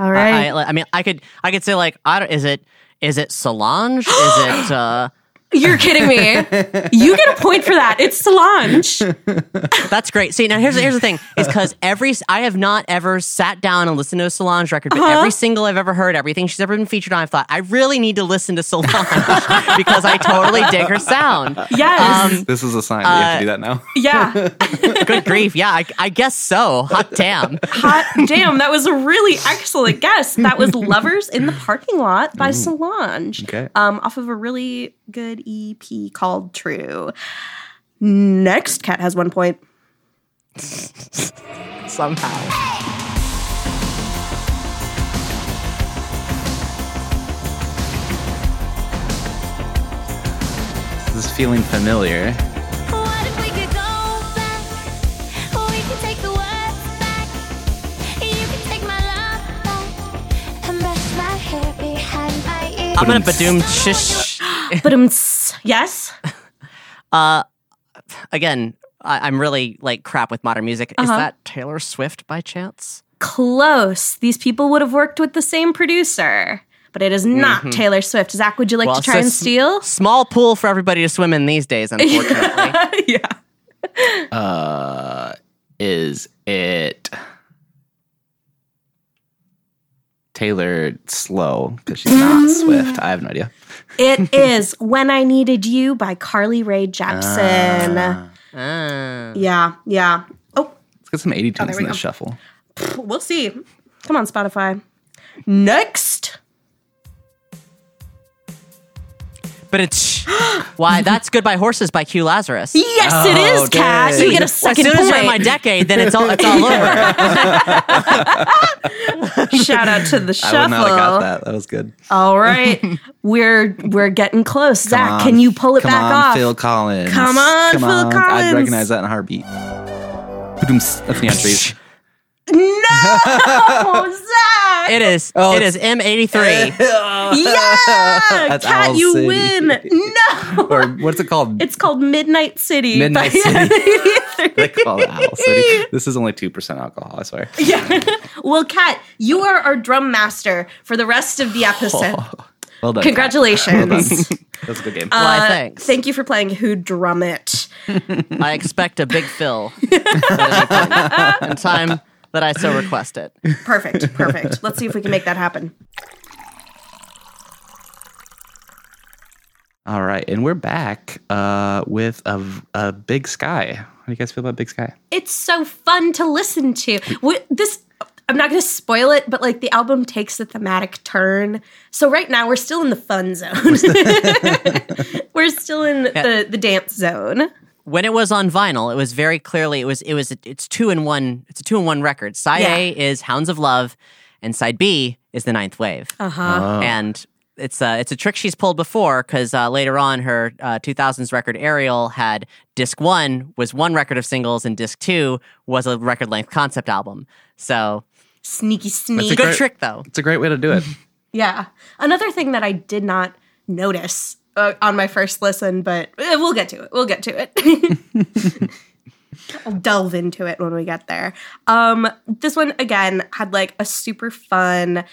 All I, right. I, I mean, I could I could say like I don't, is it is it Solange? is it uh, You're kidding me. You get a point for that. It's Solange. That's great. See, now here's here's the thing: is because every I have not ever sat down and listened to a Solange record, but every uh-huh. single I've ever heard, everything she's ever been featured on, I've thought I really need to listen to Solange because I totally dig her sound. Yes. Um, this is a sign You have to do that now. Uh, yeah. Good grief, yeah, I, I guess so. Hot damn. Hot damn. That was a really excellent guess. That was Lovers in the Parking Lot by Solange. Okay. Um, off of a really good EP called True. Next Kat has one point. Somehow. This is feeling familiar. What if we could go back? We could take the words back. You can take my love back and brush my hair behind my ears. I'm gonna badoom shish. But um, yes. Again, I, I'm really like crap with modern music. Is Uh-huh. that Taylor Swift by chance? Close. These people would have worked with the same producer, but it is not Taylor Swift. Zach, would you like to try a and s- steal? Small pool for everybody to swim in these days, unfortunately. yeah. Uh, is it Taylor Slow? Because she's not Swift. I have no idea. It is When I Needed You by Carly Rae Jepsen. Ah. Yeah, yeah. Oh, Let's get some 80 tunes there in we this shuffle. we'll see. Come on, Spotify. Next. But it's why that's Goodbye Horses by Q Lazzarus. Yes, it Oh, is, Kat. You get a As second soon as you're in my decade, then it's all it's all over. Shout out to the shuffle. I would not have got that. That was good. All right, we're we're getting close. Zach, on. can you pull it Come back on, off? Phil Collins. Come on, Come Phil on. Collins. I'd recognize that in a heartbeat. Ba-doom-ts. That's Neon Trees. No, Zach. It is. Oh, it's- M83. yeah, That's Kat, you City. win. No, or what's it called? it's called Midnight City. Midnight City. they call it Owl City. This is only 2% alcohol, I swear. yeah. Well, Kat, you are our drum master for the rest of the episode. Well done. Congratulations. That's a good game. Why, Uh, thanks. Thank you for playing Who Drum It. I expect a big fill at any point in time that I so request it. Perfect. Perfect. Let's see if we can make that happen. All right. And we're back uh, with a, a Big Sky. How do you guys feel about Big Sky? It's so fun to listen to. Wh- This I'm not going to spoil it, but like the album takes a thematic turn. So right now we're still in the fun zone. we're still in the the dance zone. When it was on vinyl, it was very clearly it was it was it's two in one. It's a two in one record. Side Yeah. A is Hounds of Love, and side B is The Ninth Wave. Uh-huh. and it's a it's a trick she's pulled before because uh, later on her uh, 2000s record Aerial had disc one was one record of singles and disc two was a record length concept album. So Sneaky sneak. a good Great. trick though. It's a great way to do it. Yeah. Another thing that I did not notice uh, on my first listen, but uh, we'll get to it. We'll get to it. I'll delve into it when we get there. Um, this one again had like a super fun.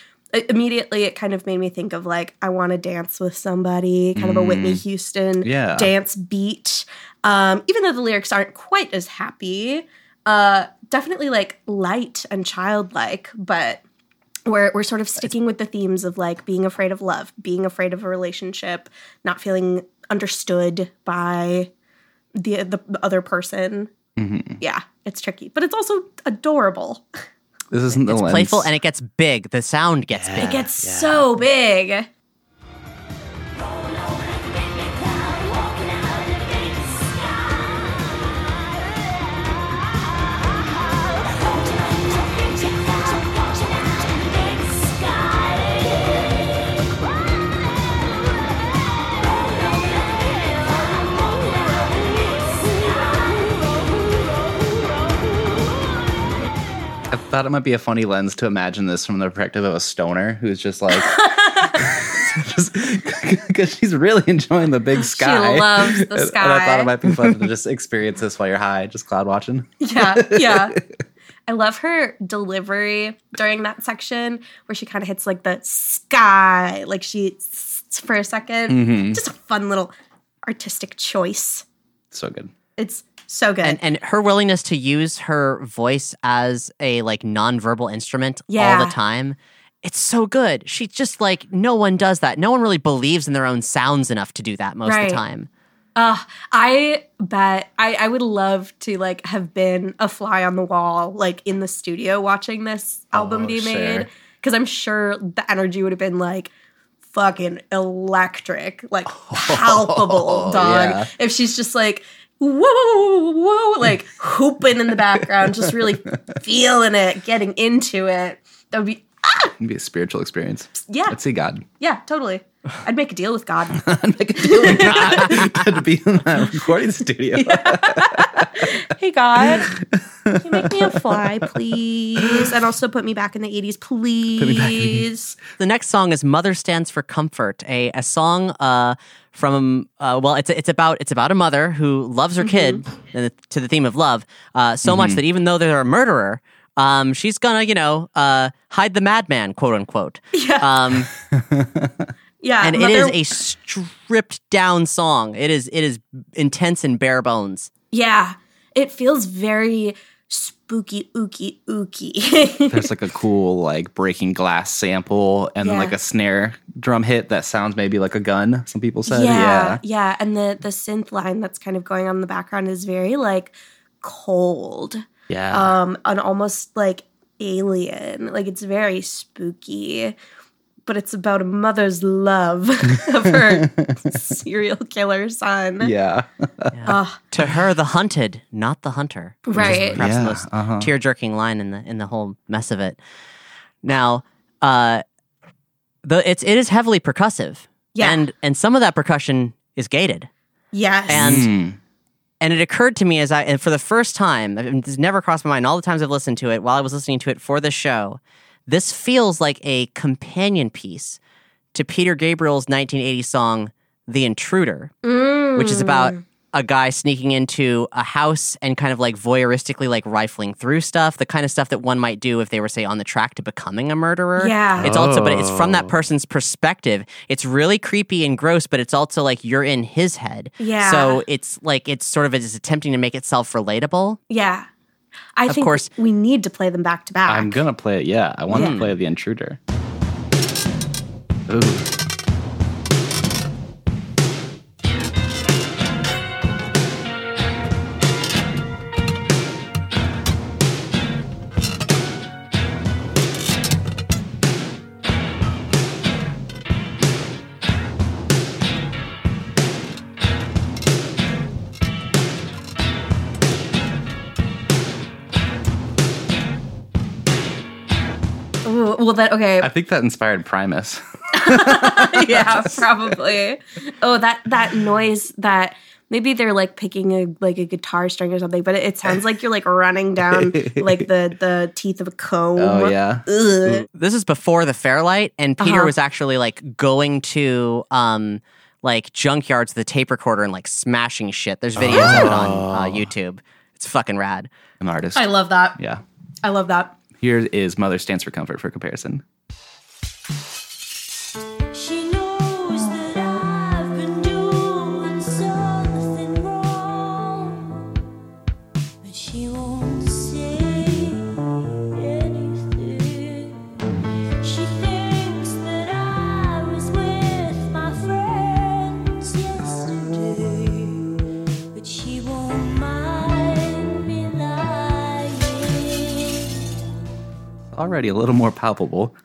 Immediately, it kind of made me think of like I want to dance with somebody, kind of a Whitney Houston Yeah. dance beat. Um, even though the lyrics aren't quite as happy, uh, definitely like light and childlike, but we're we're sort of sticking with the themes of like being afraid of love, being afraid of a relationship, not feeling understood by the the other person. Mm-hmm. Yeah, it's tricky, but it's also adorable. This isn't the It's lens. playful and it gets big. The sound gets It big. It gets so big. Thought it might be a funny lens to imagine this from the perspective of a stoner who's just like, because she's really enjoying the big sky. loves the And- And I thought it might be fun to just experience this while you're high, just cloud watching. Yeah, yeah. I love her delivery during that section where she kind of hits like the sky, like she for a 2nd mm-hmm. Just a fun little artistic choice. So good. It's so good. and and her willingness to use her voice as a like nonverbal instrument all the time it's so good she's just like no one does that no one really believes in their own sounds enough to do that most of the time Uh, I bet I, I would love to like have been a fly on the wall, like in the studio watching this album Oh, be sure. made. Because I'm sure the energy would have been like fucking electric, like palpable, dog. yeah. If she's just like whoa, whoa, like hooping in the background, just really feeling it, getting into it. That would be It'd be a spiritual experience. yeah, Let's see God. yeah, totally. I'd make a deal with God. I'd Make a deal with God to be in that recording studio. Hey God, can you make me a fly, please? And also put me back in the 80s, please. the next song is mother stands for comfort a, a song uh, from uh, well it's it's about it's about a mother who loves her kid Mm-hmm. uh, to the theme of love uh, so much that even though they're a murderer um, she's gonna you know uh, hide the madman quote unquote Yeah. um, Yeah. and mother- it is a stripped down song. It is it is intense and bare bones. Yeah. It feels very spooky, ooky, ooky. There's like a cool like breaking glass sample and then Yeah. like a snare drum hit that sounds maybe like a gun. Some people said, yeah, yeah. yeah. And the the synth line that's kind of going on in the background is very like cold. Yeah. Um, an almost like alien. Like it's very spooky. But it's about a mother's love of her serial killer son. yeah. Ugh. To her, the hunted, not the hunter. which is Right. perhaps Yeah, the most uh-huh. tear jerking line in the in the whole mess of it. Now, uh, the it's it is heavily percussive. Yeah. and and some of that percussion is gated. Yes. And Mm. And it occurred to me as I and for the first time, it's never crossed my mind. All the times I've listened to it, while I was listening to it for this show, this feels like a companion piece to Peter Gabriel's 1980 song "The Intruder," which is about Mm. A guy sneaking into a house and kind of like voyeuristically like rifling through stuff, the kind of stuff that one might do if they were say on the track to becoming a murderer. Yeah. It's also but it's from that Oh. person's perspective. It's really creepy and gross, but it's also like you're in his head. Yeah. So it's like it's sort of it's attempting to make itself relatable. Yeah. I Of think course. we need to play them back to back. I'm gonna play it. Yeah, I want Yeah. to hmm. play the intruder. Ooh. Well, that okay. I think that inspired Primus. yeah, probably. Oh, that that noise that maybe they're like picking a like a guitar string or something, but it, it sounds like you're like running down like the the teeth of a comb. oh yeah. Ugh. This is before the Fairlight, and Peter Uh-huh. was actually like going to um like junkyards with a tape recorder and like smashing shit. There's videos of it on uh, YouTube. It's fucking rad. I'm An artist. I love that. yeah. I love that. Here is Mother Stands for Comfort for comparison. Already a little more palpable.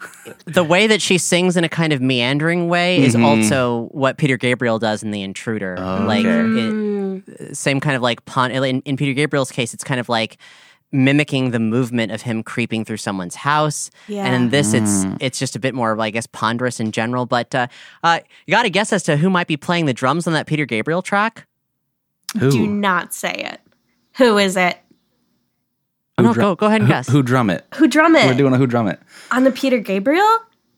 The way that she sings in a kind of meandering way is Mhm. also what Peter Gabriel does in The Intruder. Like Mm. it, same kind of like pun. In, in Peter Gabriel's case, it's kind of like mimicking the movement of him creeping through someone's house. Yeah. And in this, it's it's just a bit more, I guess, ponderous in general. But uh, uh, you got to guess as to who might be playing the drums on that Peter Gabriel track. Who? Do not say it. Who is it? Who no, drum- go go ahead and who, guess. Who drum it? Who drum it We're doing a who drum it. on the Peter Gabriel?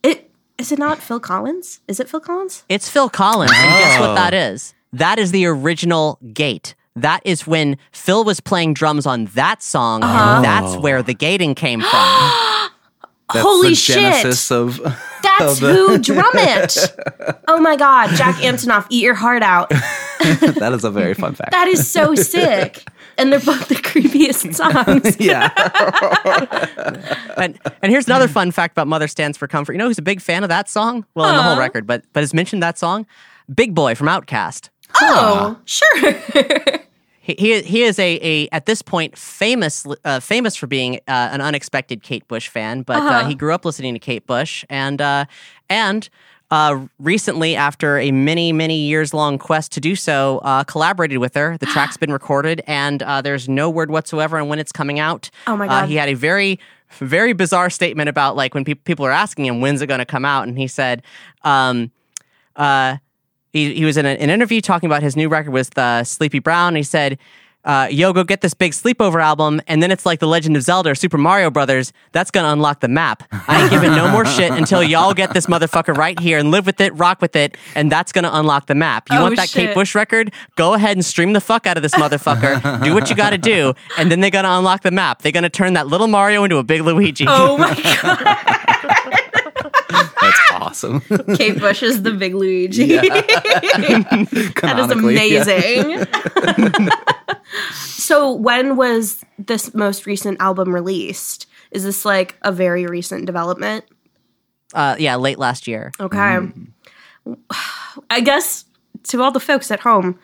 It is it not Phil Collins? Is it Phil Collins? It's Phil Collins, and guess what Oh. that is? That is the original gate. That is when Phil was playing drums on that song. Uh-huh. and That's where the gating came from. That's Holy the shit. genesis of That's of the- who drum it. Oh my god, Jack Antonoff, eat your heart out. that is a very fun fact. That is so sick. And they're both the creepiest songs. yeah. and and here's another fun fact about Mother Stands for Comfort. You know who's a big fan of that song? Well, in the whole record, but but has mentioned that song. Big Boi from OutKast. Oh, sure. He he, is a, a at this point famous uh, famous for being uh, an unexpected Kate Bush fan, but uh Uh-huh. he grew up listening to Kate Bush and uh, and. Uh, recently, after a many, many years long quest to do so, uh, collaborated with her. The track's been recorded, and uh, there's no word whatsoever on when it's coming out. Oh my Uh, God. he had a very, very bizarre statement about like when pe- people are asking him when's it going to come out, and he said, um, uh, he, he was in a- an interview talking about his new record with uh, Sleepy Brown. And he said, uh, "Yo, go get this big sleepover album, and then it's like the Legend of Zelda or Super Mario Brothers. That's gonna unlock the map. I ain't giving no more shit until y'all get this motherfucker right here and live with it, rock with it, and that's gonna unlock the map. You Oh, want that shit. Kate Bush record? Go ahead and stream the fuck out of this motherfucker. do what you got to do, and then they're gonna unlock the map. They're gonna turn that little Mario into a big Luigi. oh my God. That's awesome. Kate Bush is the big Luigi. that is Canonically, yeah. amazing. so, when was this most recent album released? Is this like a very recent development? Uh, yeah, late last year. Okay. I guess to all the folks at home,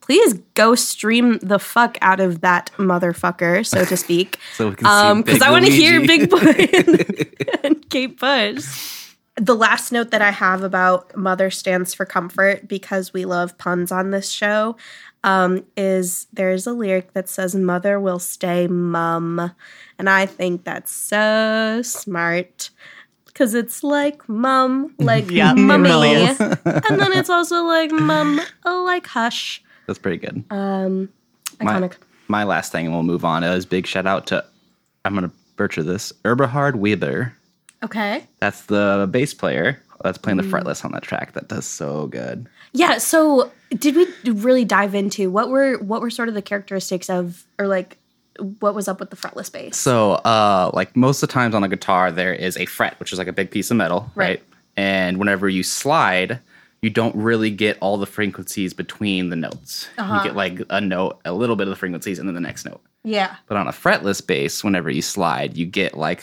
please go stream the fuck out of that motherfucker, so to speak. So we can see Um, because I want to hear Big Boi and, and Kate Bush. The last note that I have about Mother stands for comfort because we love puns on this show um, is there's a lyric that says "Mother will stay mum," and I think that's so smart because it's like mum, like Yeah, mummy, really and then it's also like mum, like hush. That's pretty good. Um, my, iconic. my last thing, and we'll move on, is big shout out to, I'm going to butcher this, Eberhard Weber. Okay. That's the bass player that's playing Mm. the fretless on that track. That does so good. Yeah. So, did we really dive into what were what were sort of the characteristics of, or like, what was up with the fretless bass? So, uh, like most of the times on a guitar, there is a fret, which is like a big piece of metal, Right. right? And whenever you slide, you don't really get all the frequencies between the notes. Uh-huh. You get like a note, a little bit of the frequencies, and then the next note. Yeah. But on a fretless bass, whenever you slide, you get like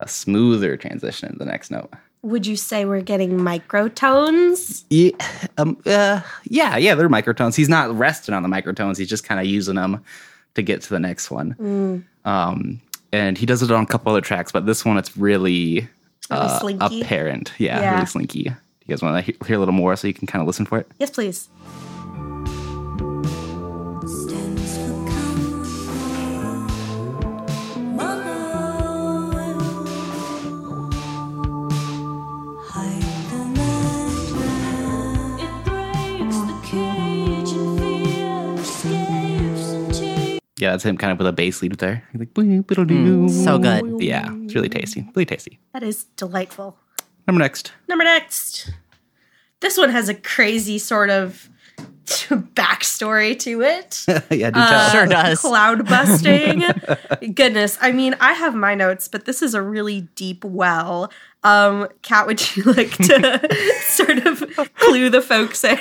a smoother transition to the next note. Would you say we're getting microtones? Yeah, um, uh, yeah, yeah. They're microtones. He's not resting on the microtones. He's just kind of using them to get to the next one. Um, and he does it on a couple other tracks, but this one it's really, uh, apparent. Yeah, Yeah. really slinky. Do you guys want to hear, hear a little more so you can kind of listen for it? Yes, please. Yeah, that's him kind of with a bass lead there. He's like, "Boo, boodle doo." So good. yeah, it's really tasty. Really tasty. That is delightful. Number next. Number next. This one has a crazy sort of backstory to it. yeah, do Uh. Sure does. Cloud busting. Goodness. I mean, I have my notes, but this is a really deep well. Um, Kat, would you like to sort of clue the folks in?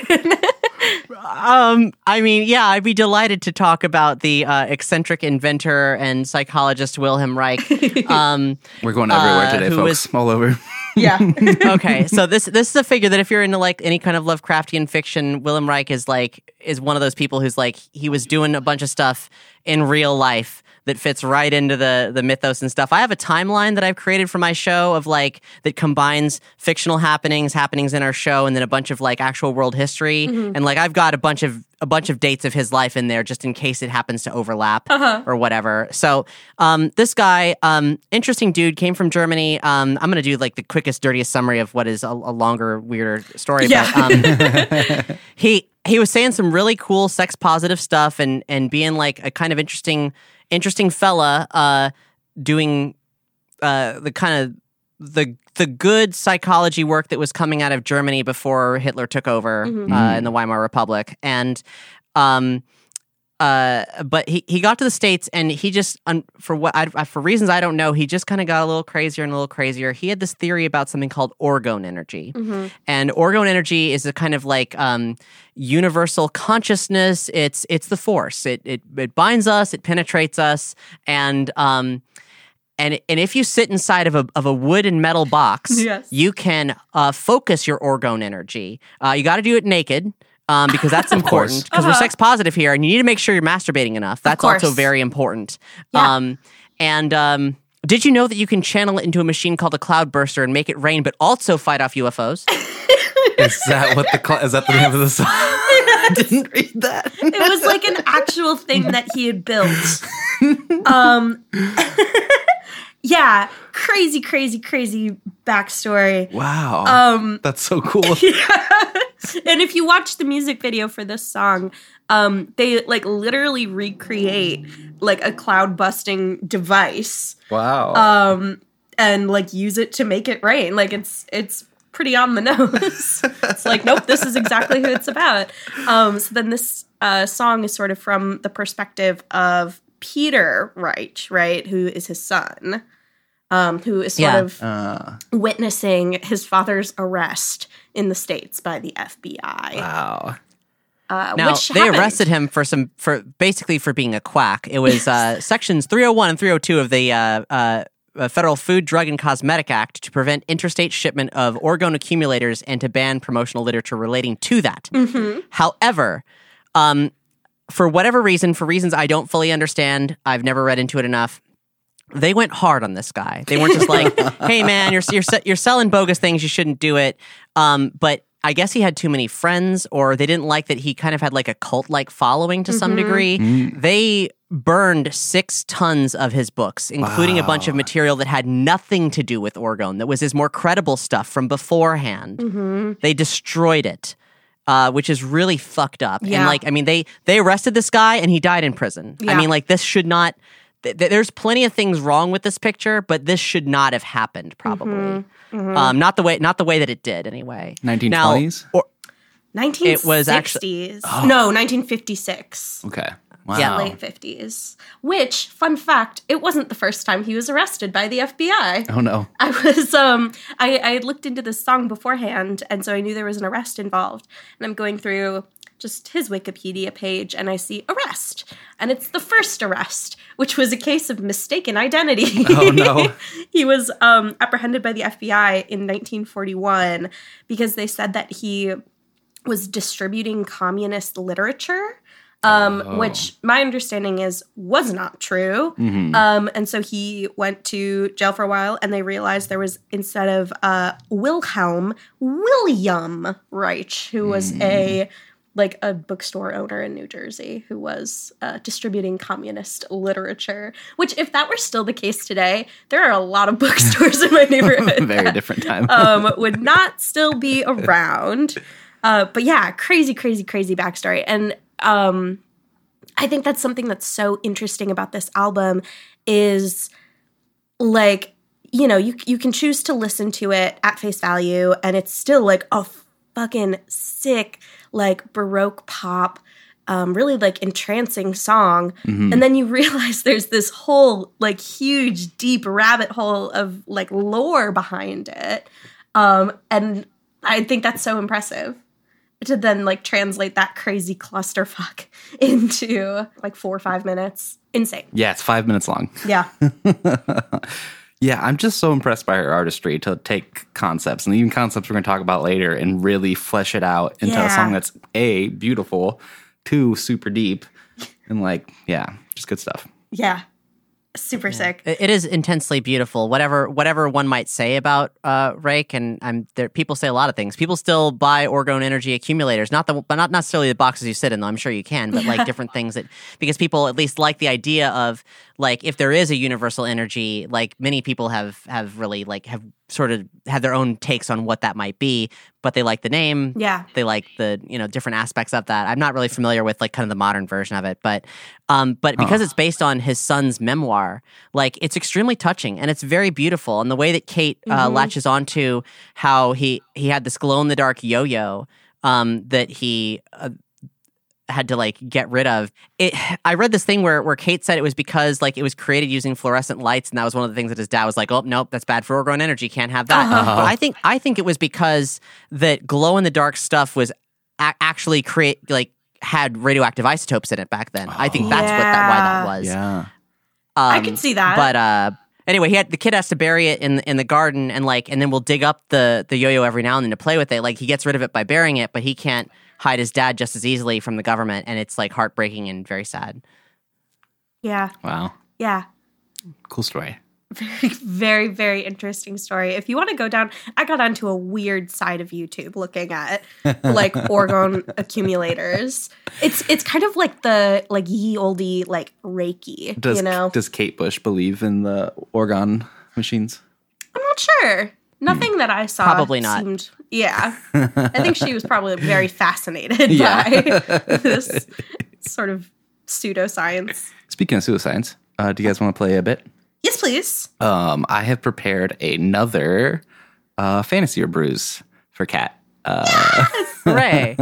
Um, I mean, yeah, I'd be delighted to talk about the uh, eccentric inventor and psychologist Wilhelm Reich. Um, We're going everywhere uh, today, folks. is- All over. yeah. okay, so this this is a figure that if you're into like any kind of Lovecraftian fiction, Wilhelm Reich is like is one of those people who's like he was doing a bunch of stuff in real life that fits right into the the mythos and stuff. I have a timeline that I've created for my show of like that combines fictional happenings, happenings in our show, and then a bunch of like actual world history. And like I've got a bunch of a bunch of dates of his life in there just in case it happens to overlap or whatever. So um, this guy, um, interesting dude, came from Germany. Um, I'm gonna do like the quickest, dirtiest summary of what is a, a longer, weirder story. Yeah. But, um, he he was saying some really cool sex positive stuff and and being like a kind of interesting interesting fella uh doing uh the kind of the the good psychology work that was coming out of Germany before Hitler took over uh, in the Weimar Republic. And um uh, but he, he got to the states and he just un, for what I, for reasons I don't know he just kind of got a little crazier and a little crazier. He had this theory about something called orgone energy, and orgone energy is a kind of like um, universal consciousness. It's it's the force. It it it binds us. It penetrates us, and um, and and if you sit inside of a of a wood and metal box, Yes. you can uh, focus your orgone energy. Uh, you got to do it naked. Um, because that's important because we're sex positive here, and you need to make sure you're masturbating enough. That's also very important. Yeah. Um, and um, did you know that you can channel it into a machine called a cloudbuster and make it rain, but also fight off UFOs? Is that what the cl- is that the name of the song? I didn't read that. it was like an actual thing that he had built. Um, yeah, crazy, crazy, crazy backstory. Wow, Um, that's so cool. and if you watch the music video for this song, um, they like literally recreate like a cloud busting device, Wow. um, and like use it to make it rain. Like it's it's pretty on the nose. it's like nope, this is exactly who it's about. Um, so then this uh, song is sort of from the perspective of Peter Reich, right, who is his son. Um, who is sort Yeah. of uh, witnessing his father's arrest in the states by the FBI. wow. Uh, Now which they happened. arrested him for some for basically for being a quack. It was uh, sections 301 and 302 of the uh, uh, uh, Federal Food, Drug, and Cosmetic Act to prevent interstate shipment of orgone accumulators and to ban promotional literature relating to that. Mm-hmm. However, um, for whatever reason, for reasons I don't fully understand, I've never read into it enough. They went hard on this guy. They weren't just like, "Hey, man, you're you're you're selling bogus things. You shouldn't do it." Um, but I guess he had too many friends, or they didn't like that he kind of had like a cult like following to some degree. They burned six tons of his books, including a bunch of material that had nothing to do with orgone. That was his more credible stuff from beforehand. They destroyed it. Uh, which is really fucked up. And like, I mean, they they arrested this guy and he died in prison. I mean, like, this should not. Th- th- there's plenty of things wrong with this picture, but this should not have happened. Probably, Mm-hmm. Um, not the way not the way that it did. Anyway, 1920s? Now, or, 1960s. It was actu- No, 1956. Okay. Wow. Yeah, Late 50s. Which, fun fact, it wasn't the first time he was arrested by the FBI. Oh no. I was um I, I had looked into this song beforehand and so I knew there was an arrest involved. And I'm going through just his Wikipedia page and I see arrest. And it's the first arrest, which was a case of mistaken identity. Oh, no. he was um apprehended by the FBI in 1941 because they said that he was distributing communist literature. Um, Oh. which my understanding is was not true. Um, and so he went to jail for a while, and they realized there was instead of uh, Wilhelm, William Reich, who was a like a bookstore owner in New Jersey who was uh, distributing communist literature. Which, if that were still the case today, there are a lot of bookstores in my neighborhood. Very that, different time. um, would not still be around. Uh, but yeah, crazy, crazy, crazy backstory. And um, I think that's something that's so interesting about this album is like, you know, you you can choose to listen to it at face value, and it's still like a fucking sick, like baroque pop. Um, really like entrancing song and then you realize there's this whole like huge deep rabbit hole of like lore behind it um, and I think that's so impressive to then like translate that crazy clusterfuck into like four or five minutes. Insane. yeah, it's five minutes long. Yeah. Yeah, I'm just so impressed by her artistry to take concepts and even concepts we're going to talk about later and really flesh it out into a song that's a beautiful, two super deep, and like yeah, just good stuff. Yeah. Super sick. It is intensely beautiful. Whatever whatever one might say about uh, Rake, and I'm there. People say a lot of things. People still buy orgone energy accumulators, not the but not necessarily the boxes you sit in. Though I'm sure you can, but like different things that because people at least like the idea of like if there is a universal energy, like many people have have really like have sort of had their own takes on what that might be, but they like the name. Yeah. they like the you know different aspects of that. I'm not really familiar with like kind of the modern version of it, but um, but because it's based on his son's memoir, like it's extremely touching and it's very beautiful. And the way that Kate uh, latches onto how he he had this glow in the dark yo yo um, that he. Uh, had to like get rid of. It I read this thing where where Kate said it was because like it was created using fluorescent lights and that was one of the things that his dad was like, "Oh, nope, that's bad for Orgone energy. Can't have that." But I think I think it was because that glow in the dark stuff was a- actually create like had radioactive isotopes in it back then. I think that's what that why that was. Yeah. I Um, could see that. But uh anyway, he had the kid has to bury it in in the garden and like and then we'll dig up the the yo-yo every now and then to play with it. Like he gets rid of it by burying it, but he can't hide his dad just as easily from the government and it's like heartbreaking and very sad. yeah, Wow. yeah. Cool story. Very, very, very interesting story. If you want to go down, I got onto a weird side of YouTube looking at like orgone accumulators. It's it's kind of like the like ye oldie like Reiki. Does you know, does Kate Bush believe in the orgone machines? I'm not sure. Nothing that I saw Probably not. Seemed, yeah, I think she was probably very fascinated Yeah. by this sort of pseudoscience. Speaking of pseudoscience, uh, do you guys want to play a bit? Yes, please. Um, I have prepared another uh, fantasy or brews for Kat. Hooray.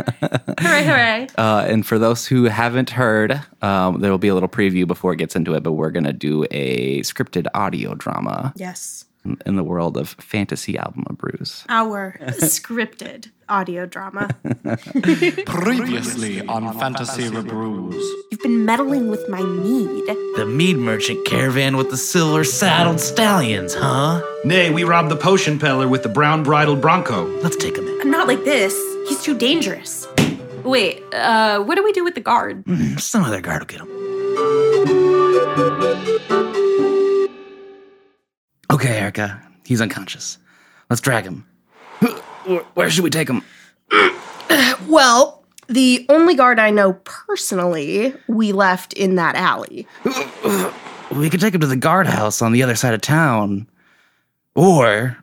Hooray, hooray! Uh, and for those who haven't heard, um, there will be a little preview before it gets into it, but we're going to do a scripted audio drama Yes, in- in the world of fantasy album of brews. our scripted audio drama. Previously on Fantasy Rebrews. You've been meddling with my mead. The mead merchant caravan with the silver saddled stallions, huh? Nay, we robbed the potion peddler with the brown bridled bronco. Let's take him in. Not like this. He's too dangerous. Wait, uh, what do we do with the guard? Some other guard will get him. Okay, Erica, he's unconscious. Let's drag him. Where, should we take him? Well, the only guard I know personally we left in that alley. We could take him to the guardhouse on the other side of town. Or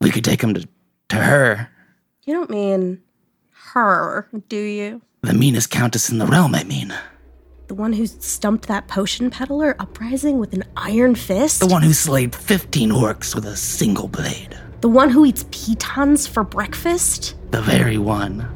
we could take him to, to her, You don't mean her, do you? the meanest countess in the realm, I mean. The one who stumped that potion peddler uprising with an iron fist? The one who slayed 15 orcs with a single blade. The one who eats pitons for breakfast? The very one.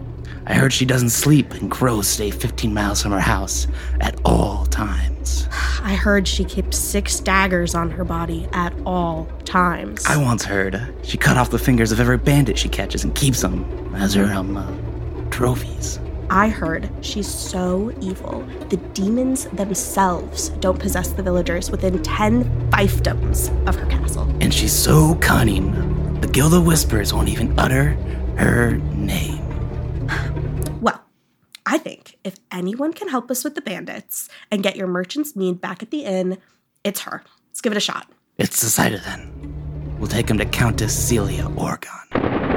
I heard she doesn't sleep and crows stay 15 miles from her house at all times. I heard she keeps six daggers on her body at all times. I once heard she cut off the fingers of every bandit she catches and keeps them as her, um, uh, trophies. I heard she's so evil, the demons themselves don't possess the villagers within 10 fiefdoms of her castle. And she's so cunning, the Guild of Whispers won't even utter her name. Well, I think if anyone can help us with the bandits and get your merchant's mead back at the inn, it's her. Let's give it a shot. It's decided then. We'll take him to Countess Celia Orgon.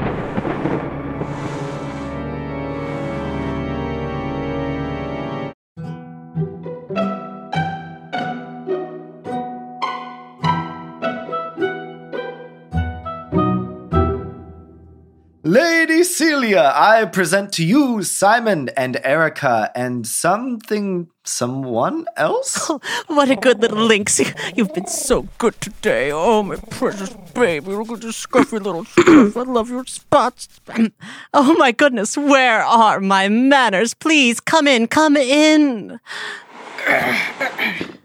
Lady Celia, I present to you Simon and Erica and something, someone else? what a good little lynx. You've been so good today. Oh, my precious baby. Look at this scruffy little stuff. I love your spots. Oh, my goodness. Where are my manners? Please come in. Come in.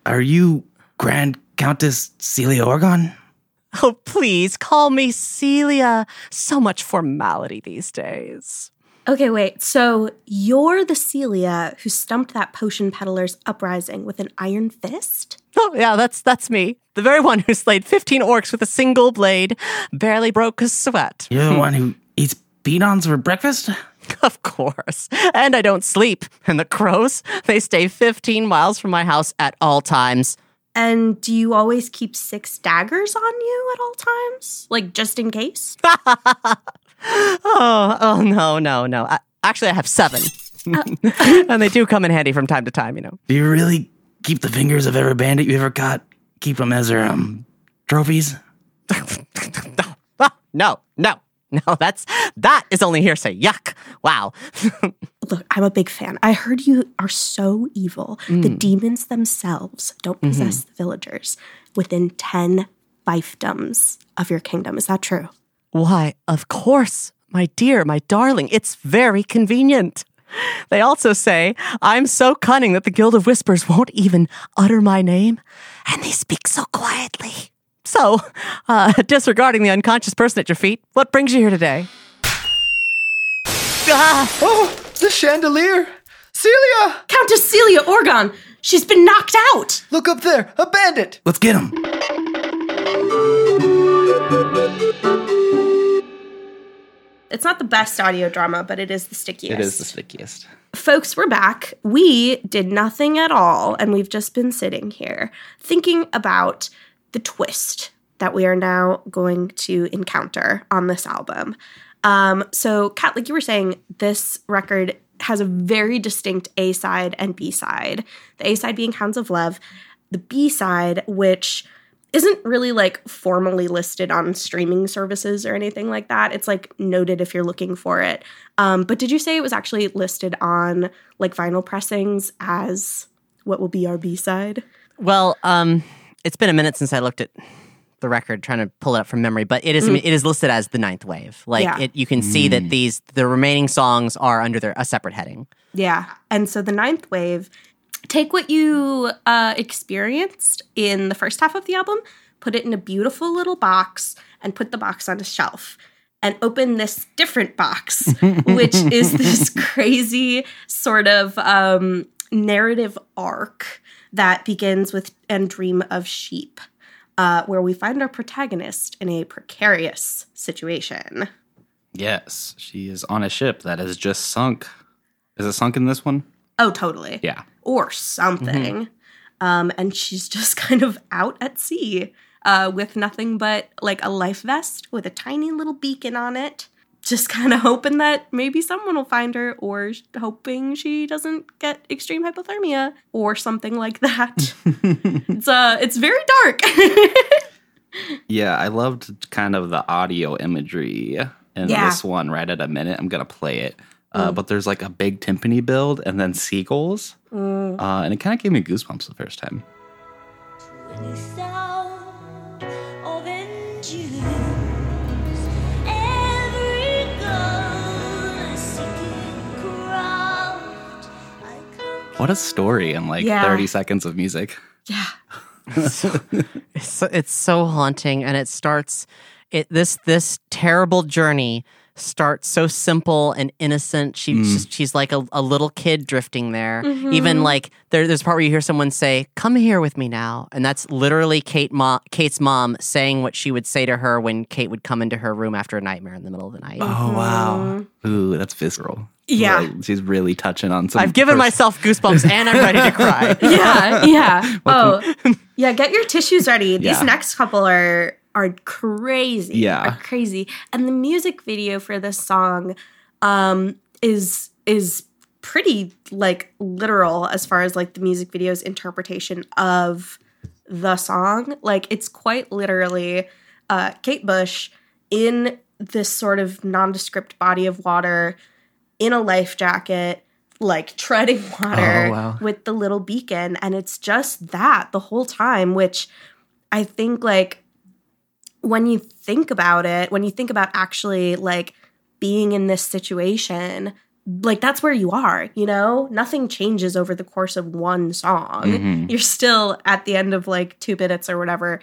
Are you Grand Countess Celia Orgon? Oh, please call me Celia. So much formality these days. Okay, wait. So you're the Celia who stumped that potion peddler's uprising with an iron fist? Oh, yeah, that's that's me. The very one who slayed 15 orcs with a single blade, barely broke a sweat. You're the one who eats beatons for breakfast? Of course. And I don't sleep. And the crows, they stay 15 miles from my house at all times. And do you always keep six daggers on you at all times? Like just in case? Oh, oh no, no, no. I, actually, I have seven. and they do come in handy from time to time, you know. Do you really keep the fingers of every bandit you ever caught? Keep them as their, um, trophies? No, no, no, that's that is only hearsay. Yuck. Wow. Look, I'm a big fan. I heard you are so evil. The demons themselves don't possess the villagers within 10 fiefdoms of your kingdom. Is that true? Why, of course, my dear, my darling, it's very convenient. They also say, I'm so cunning that the Guild of Whispers won't even utter my name, and they speak so quietly. So, uh, disregarding the unconscious person at your feet, what brings you here today? Ah! Oh, the chandelier! Celia! Countess Celia Orgon! She's been knocked out! Look up there! A bandit! Let's get him. It's not the best audio drama, but it is the stickiest. It is the stickiest. Folks, we're back. We did nothing at all, and we've just been sitting here thinking about the twist that we are now going to encounter on this album. Um, so, Kat, like you were saying, this record has a very distinct A side and B side. The A side being Hounds of Love, the B side, which isn't really like formally listed on streaming services or anything like that. It's like noted if you're looking for it. Um, but did you say it was actually listed on like vinyl pressings as what will be our B side? Well, um, it's been a minute since I looked at the record, trying to pull it up from memory, but it is it is listed as the ninth wave. Like Yeah. it, you can see that these the remaining songs are under their a separate heading. Yeah. And so the ninth wave, take what you uh, experienced in the first half of the album, put it in a beautiful little box, and put the box on a shelf. And open this different box, which is this crazy sort of um, narrative arc that begins with And Dream of Sheep, uh, where we find our protagonist in a precarious situation. Yes, she is on a ship that has just sunk. Is it sunk in this one? Oh, totally. Yeah. or something. Um, and she's just kind of out at sea uh, with nothing but like a life vest with a tiny little beacon on it. Just kind of hoping that maybe someone will find her, or hoping she doesn't get extreme hypothermia or something like that. it's uh, it's very dark. Yeah, I loved kind of the audio imagery in Yeah. this one right at a minute. I'm going to play it. Uh, But there's like a big timpani build and then seagulls. Uh, and it kind of gave me goosebumps the first time. What a story in like Yeah. 30 seconds of music. yeah, It's so, it's so haunting, and it starts it this this terrible journey starts so simple and innocent. She's mm. just she's like a, a little kid drifting there. Mm-hmm. Even like there, there's a part where you hear someone say, "Come here with me now," and that's literally Kate mo- Kate's mom saying what she would say to her when Kate would come into her room after a nightmare in the middle of the night. Oh, wow. Mm-hmm. Ooh, that's visceral. Yeah. Like, she's really touching on some. I've given pers- myself goosebumps and I'm ready to cry. yeah, yeah. Oh, yeah. Get your tissues ready. These Yeah. next couple are are crazy. Yeah. are crazy. And the music video for this song um, is is pretty like literal as far as like the music video's interpretation of the song. Like it's quite literally uh, Kate Bush in this sort of nondescript body of water in a life jacket, like treading water Oh, wow. with the little beacon. And it's just that the whole time, which I think like when you think about it, when you think about actually like being in this situation, like that's where you are, you know? Nothing changes over the course of one song. Mhm. You're still at the end of like two minutes or whatever,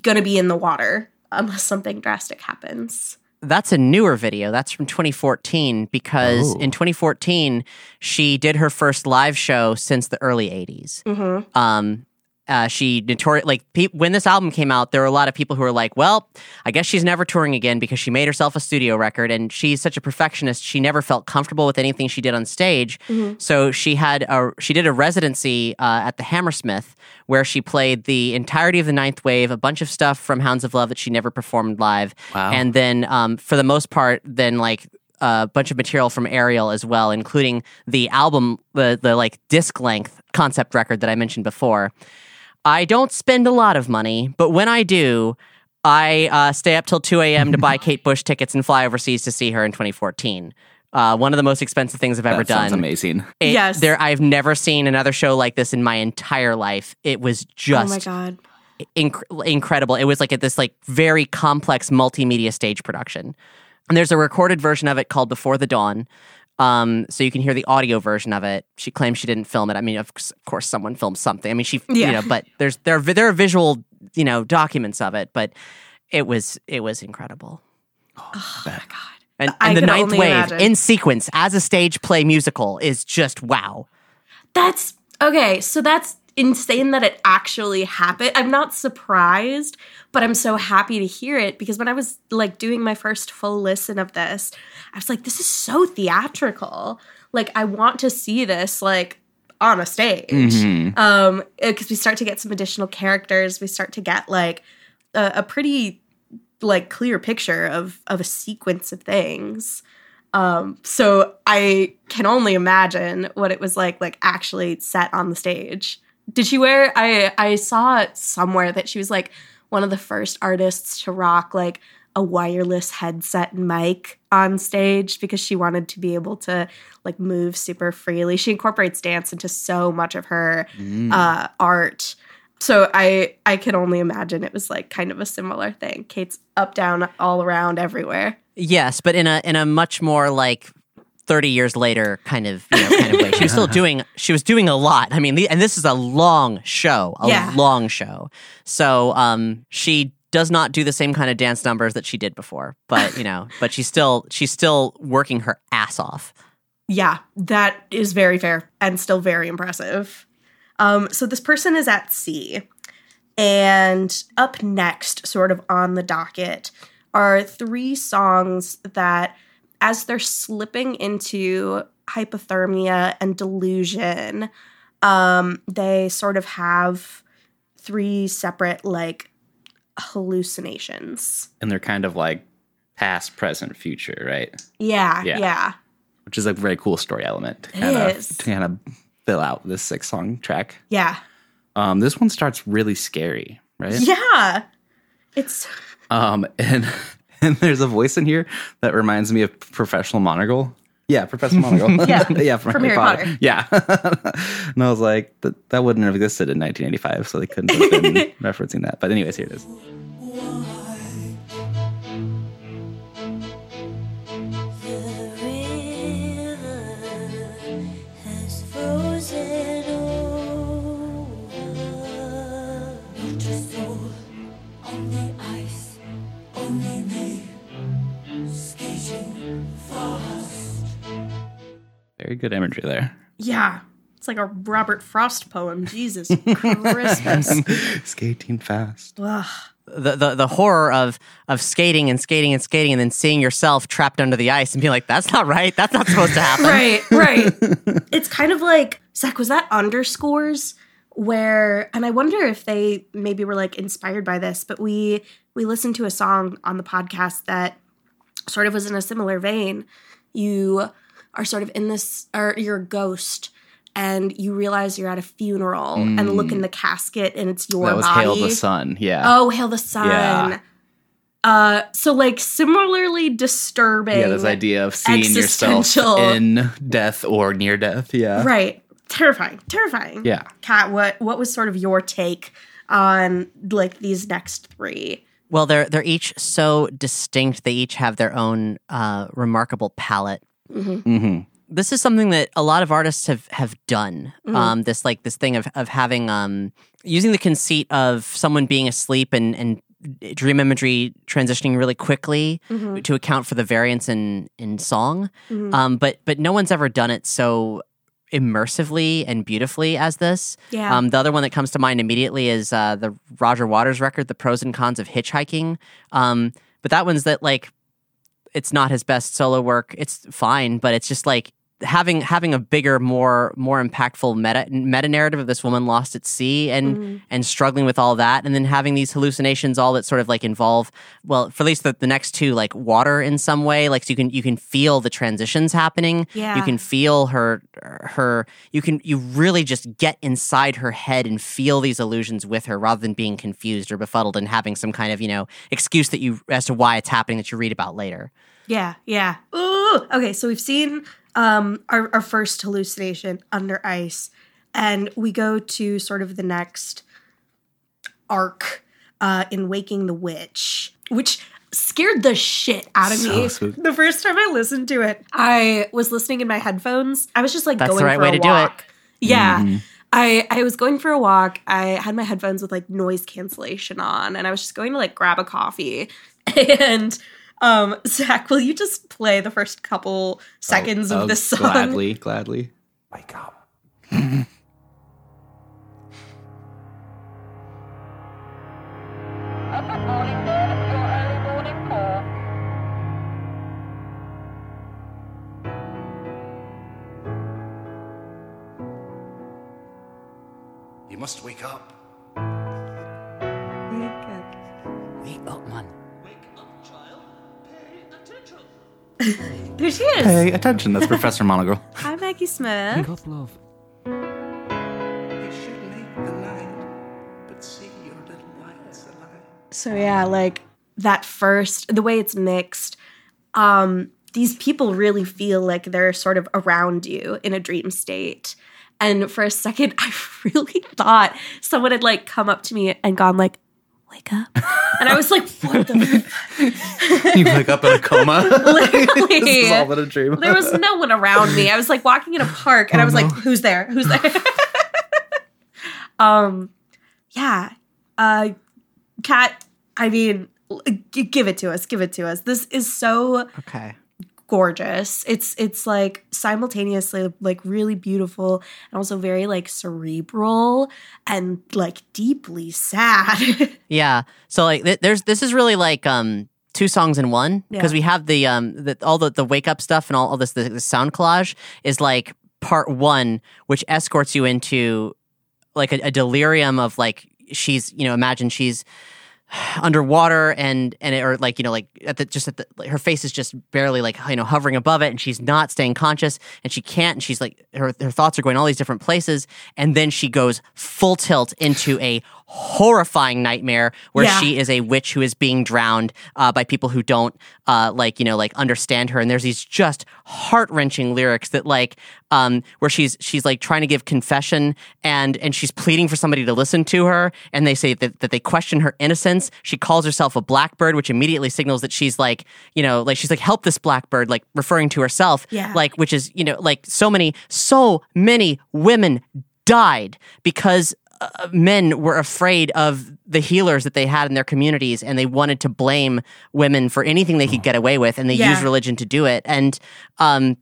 gonna be in the water unless something drastic happens. That's a newer video. That's from 2014 because Oh. in 2014 she did her first live show since the early 80s. Mm-hmm. Um, uh, she notorious like pe- when this album came out, there were a lot of people who were like, "Well, I guess she's never touring again because she made herself a studio record, and she's such a perfectionist. She never felt comfortable with anything she did on stage. So she had a she did a residency uh, at the Hammersmith where she played the entirety of the Ninth Wave, a bunch of stuff from Hounds of Love that she never performed live, Wow. and then um, for the most part, then like a bunch of material from Aerial as well, including the album, the the like disc length concept record that I mentioned before. I don't spend a lot of money, but when I do, I uh, stay up till 2 a.m. to buy Kate Bush tickets and fly overseas to see her in 2014. Uh, one of the most expensive things I've ever That sounds done. amazing. It- Yes. there I've never seen another show like this in my entire life. It was just. Oh just my god. inc- incredible. It was like at this like very complex multimedia stage production. And there's a recorded version of it called Before the Dawn. Um, so you can hear the audio version of it. She claims she didn't film it. I mean, of, of course, someone filmed something. I mean, she, Yeah. you know, but there's there are, there are visual, you know, documents of it. But it was it was incredible. Oh my god. And, and the ninth wave imagine. in sequence as a stage play musical is just wow. That's okay. So that's insane that it actually happened. I'm not surprised, but I'm so happy to hear it because when I was like doing my first full listen of this, I was like, this is so theatrical. Like, I want to see this like on a stage. Mhm. Um, because we start to get some additional characters, we start to get like a, a pretty like clear picture of of a sequence of things. Um, so I can only imagine what it was like, like actually set on the stage. Did she wear? I I saw it somewhere that she was like one of the first artists to rock like a wireless headset and mic on stage because she wanted to be able to like move super freely. She incorporates dance into so much of her uh, art. So I I can only imagine it was like kind of a similar thing. Kate's up down all around everywhere. Yes, but in a in a much more like thirty years later kind of you know, kind of way. She was still doing she was doing a lot. I mean, the, and this is a long show, a Yeah. long show. So um, she does not do the same kind of dance numbers that she did before, but you know, but she's still she's still working her ass off. Yeah, that is very fair and still very impressive. Um, so this person is at sea, and up next, sort of on the docket, are three songs that, as they're slipping into hypothermia and delusion, um, they sort of have three separate like hallucinations. And they're kind of like past, present, future, right? Yeah, Yeah. yeah. Which is a very cool story element to It kind of is. to kind of fill out this six song track. Yeah. Um, this one starts really scary, right? Yeah. It's Um, and and there's a voice in here that reminds me of Professional Monocle. Yeah, Professor Monocle. Yeah, yeah, from, from Harry, Harry Potter. Potter. Yeah, and I was like, that, that wouldn't have existed in 1985, so they couldn't have been referencing that. But anyways, here it is. Very good imagery there. yeah. It's like a Robert Frost poem. Jesus Christmas. Skating fast. Ugh. The, the the horror of of skating and skating and skating and then seeing yourself trapped under the ice and being like, that's not right. That's not supposed to happen. Right, right. it's kind of like Zach. Was that underscores where? And I wonder if they maybe were like inspired by this. But we we listened to a song on the podcast that sort of was in a similar vein. You are sort of in this, or you're a ghost. And you realize you're at a funeral and look in the casket and it's your That was body. Hail the Sun. Yeah. Oh, hail the sun. Yeah. Uh, so like similarly disturbing. yeah, this idea of seeing yourself in death or near death. Yeah. Right. Terrifying. Terrifying. Yeah. Kat, what what was sort of your take on like these next three? Well, they're they're each so distinct. They each have their own uh, remarkable palette. Hmm This is something that a lot of artists have have done. Mhm. Um, this like this thing of of having um, using the conceit of someone being asleep and and dream imagery transitioning really quickly Mm-hmm. to account for the variance in in song. Mhm. Um, but but no one's ever done it so immersively and beautifully as this. Yeah. Um, the other one that comes to mind immediately is uh, the Roger Waters record, "The Pros and Cons of Hitchhiking." Um, but that one's that like it's not his best solo work. It's fine, but it's just like having having a bigger, more more impactful meta meta narrative of this woman lost at sea and Mhm. and struggling with all that, and then having these hallucinations, all that sort of like involve well, for at least the, the next two, like water in some way, like so you can you can feel the transitions happening. Yeah. You can feel her her you can you really just get inside her head and feel these illusions with her rather than being confused or befuddled and having some kind of, you know, excuse that you as to why it's happening that you read about later. Yeah, yeah. Ooh. Okay, so we've seen um our, our first hallucination under ice, and we go to sort of the next arc uh in Waking the Witch, which scared the shit out of So me. spooky. The first time I listened to it, I was listening in my headphones. I was just like That's the going right for way a to do it. walk. Yeah. Mm-hmm. I, I was going for a walk. I had my headphones with like noise cancellation on, and I was just going to like grab a coffee. And um, Zach, will you just play the first couple seconds Oh, of oh, this song? Gladly, gladly. Wake up. You must wake up. There she is. Pay attention. That's Professor Monogirl. Hi, Maggie Smith. Wake up, love. You should make the night, but see your little lights alive. So yeah, like that first, the way it's mixed, um, these people really feel like they're sort of around you in a dream state. And for a second, I really thought someone had like come up to me and gone like, "Wake up," and I was like, "What the?" you wake up in a coma. Literally, this is all but a dream. there was no one around me. I was like walking in a park, and I was like, "Who's there? Who's there?" um, yeah, uh, Kat. I mean, g- give it to us. Give it to us. This is so Okay. Gorgeous. It's it's like simultaneously like really beautiful and also very like cerebral and like deeply sad. Yeah. So like th- there's this is really like um two songs in one because Yeah. we have the um the, all the the wake up stuff and all, all this the, the sound collage is like part one which escorts you into like a, a delirium of like she's you know imagine she's underwater and and it, or like you know like at the just at the like, her face is just barely like you know hovering above it and she's not staying conscious and she can't and she's like her her thoughts are going all these different places. And then she goes full tilt into a horrifying nightmare where Yeah. she is a witch who is being drowned uh, by people who don't uh, like you know like understand her and there's these just heart-wrenching lyrics that like um where she's she's like trying to give confession and and she's pleading for somebody to listen to her and they say that, that they question her innocence she calls herself a blackbird which immediately signals that she's like you know like she's like help this blackbird like referring to herself Yeah. like which is you know like so many so many women died because uh, men were afraid of the healers that they had in their communities and they wanted to blame women for anything they could get away with and they Yeah. used religion to do it. And um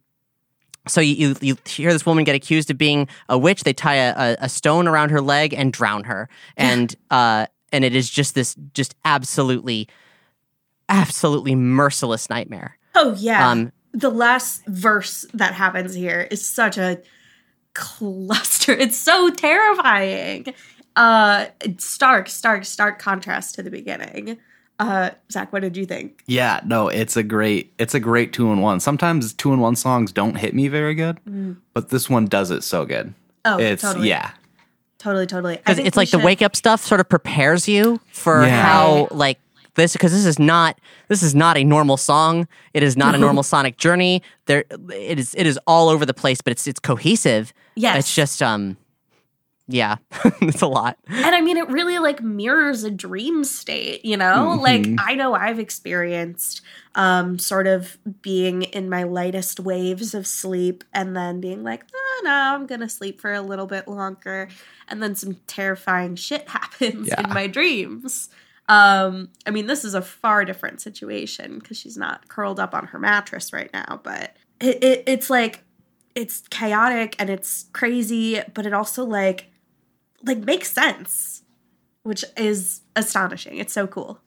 so you, you hear this woman get accused of being a witch. They tie a, a, a stone around her leg and drown her. And uh and it is just this just absolutely absolutely merciless nightmare. Oh yeah. Um, the last verse that happens here is such a cluster. It's so terrifying. Uh stark, stark, stark contrast to the beginning. Uh Zach, what did you think? Yeah, no, it's a great it's a great two in one. Sometimes two in one songs don't hit me very good, but this one does it so good. Oh, it's totally. yeah. Totally, totally. Because it's we like the wake up stuff sort of prepares you for Yeah. how like this because this is not this is not a normal song it is not a normal sonic journey there it is it is all over the place but it's it's cohesive Yes. it's just um yeah it's a lot And I mean, it really like mirrors a dream state, you know? Like, I know I've experienced um, sort of being in my lightest waves of sleep and then being like, oh, no, I'm going to sleep for a little bit longer. And then some terrifying shit happens Yeah. in my dreams. Um, I mean, this is a far different situation because she's not curled up on her mattress right now, but it, it, it's like, it's chaotic and it's crazy, but it also like like makes sense, which is astonishing. It's so cool.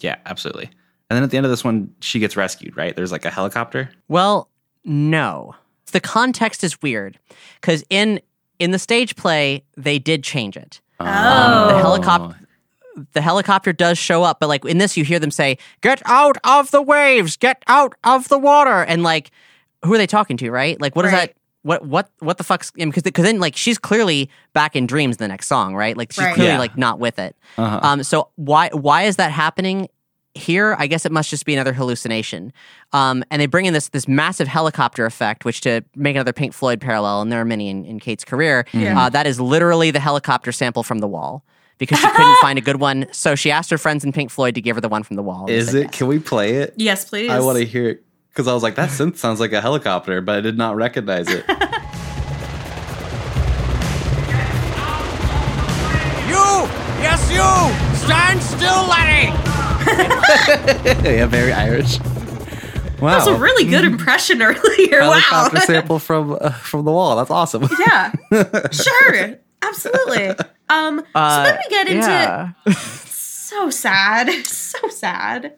Yeah, absolutely. And then at the end of this one, she gets rescued, right? There's like a helicopter. well no the context is weird because in in the stage play they did change it Oh. the helicopter the helicopter does show up, but like in this, you hear them say, "Get out of the waves! Get out of the water!" And like, who are they talking to? Right? Like, what is Right. that? What what what the fuck's? Because because then like she's clearly back in dreams the next song, right? Like she's Right. clearly Yeah. like not with it. Uh-huh. Um, so why why is that happening? Here, I guess it must just be another hallucination. Um, and they bring in this this massive helicopter effect, which to make another Pink Floyd parallel, and there are many in, in Kate's career, Yeah. uh, that is literally the helicopter sample from the wall because she couldn't find a good one. So she asked her friends in Pink Floyd to give her the one from the wall. Is it? yes. Can we play it? Yes, please. I want to hear it because I was like, that synth sounds like a helicopter, but I did not recognize it. You! Yes, you! Stand still, Lenny! yeah, very Irish. Wow. That was a really good impression earlier. Wow. helicopter sample from uh, from the wall. That's awesome. yeah. Sure. Absolutely. Um, so then we get into yeah. so sad. So sad.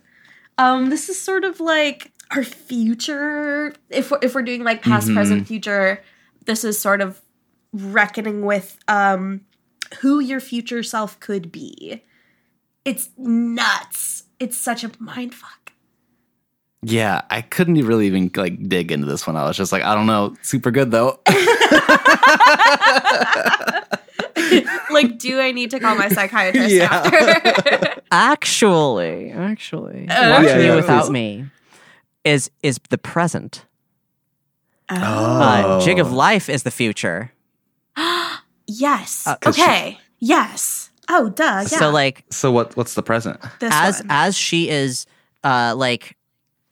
Um, this is sort of like our future. If we're, if we're doing like past, present, future, this is sort of reckoning with um who your future self could be. It's nuts. It's such a mind fuck. Yeah, I couldn't really even like dig into this one. I was just like, I don't know, super good though. Like, do I need to call my psychiatrist Yeah. after? Actually, actually, Oh. watching Yeah, you yeah, without please. me is is the present. Oh. Uh, Jig of Lyfe is the future. Yes. Uh, okay. yes. Oh, duh. Yeah. So like So what? What's the present? this as one. as she is uh like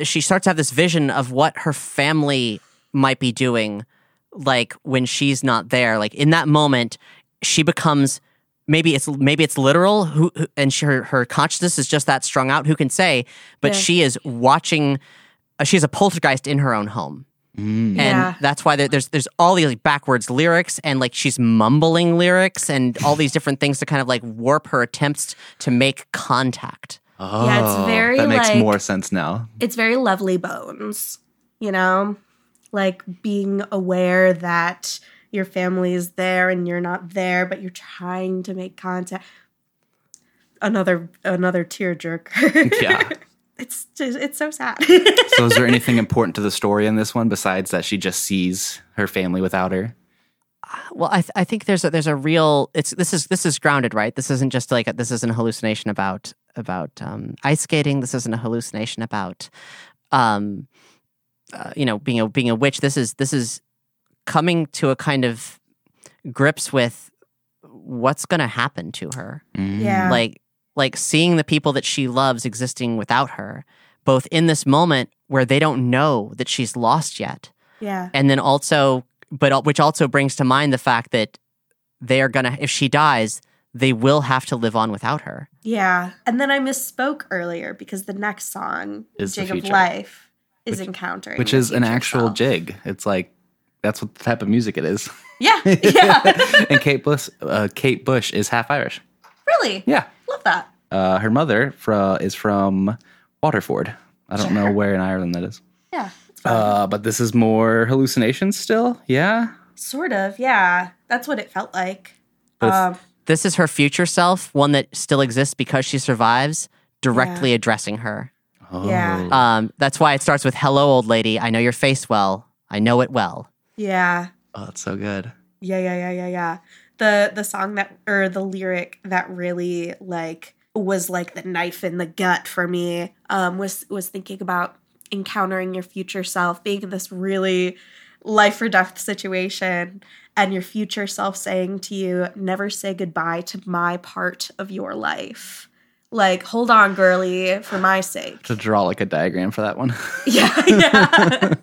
she starts to have this vision of what her family might be doing like when she's not there like in that moment she becomes maybe it's maybe it's literal who, who and she, her her consciousness is just that strung out who can say but Yeah. she is watching uh, she's a poltergeist in her own home and Yeah. that's why there's there's all these like backwards lyrics and like she's mumbling lyrics and all these different things to kind of like warp her attempts to make contact Oh, Yeah, it's very, that makes like- more sense now. it's very lovely bones, you know? Like being aware that your family is there and you're not there, but you're trying to make contact. Another another tearjerker. Yeah. it's just, it's so sad. So is there anything important to the story in this one besides that she just sees her family without her? Uh, well, I, th- I think there's a, there's a real it's this is this is grounded right. This isn't just like a, this isn't a hallucination about about um, ice skating. This isn't a hallucination about um, uh, you know being a being a witch. This is this is coming to a kind of grips with what's going to happen to her. yeah. Like like seeing the people that she loves existing without her, both in this moment where they don't know that she's lost yet yeah. and then also but which also brings to mind the fact that they are gonna if she dies they will have to live on without her Yeah. And then I misspoke earlier because the next song, Is Jig of. Lyfe, is encountering. Which is an actual self. jig. It's like that's what the type of music it is. Yeah. Yeah. and Kate Bush, uh, Kate Bush is half Irish. really? Yeah. Love that. Uh, her mother fro- is from Waterford. I don't know where in Ireland that is. Yeah. Uh, but this is more hallucinations still. Yeah. sort of. Yeah. That's what it felt like. But it's- Um, this is her future self one that still exists because she survives directly addressing her Oh. Yeah. um, that's why it starts with hello old lady i know your face well i know it well yeah. Oh, that's so good. Yeah, yeah, yeah, yeah, yeah. The the song that or the lyric that really like was like the knife in the gut for me um was was thinking about encountering your future self, being in this really life or death situation and your future self saying to you, never say goodbye to my part of your life. Like, hold on, girly, for my sake. To draw like a diagram for that one. Yeah, yeah.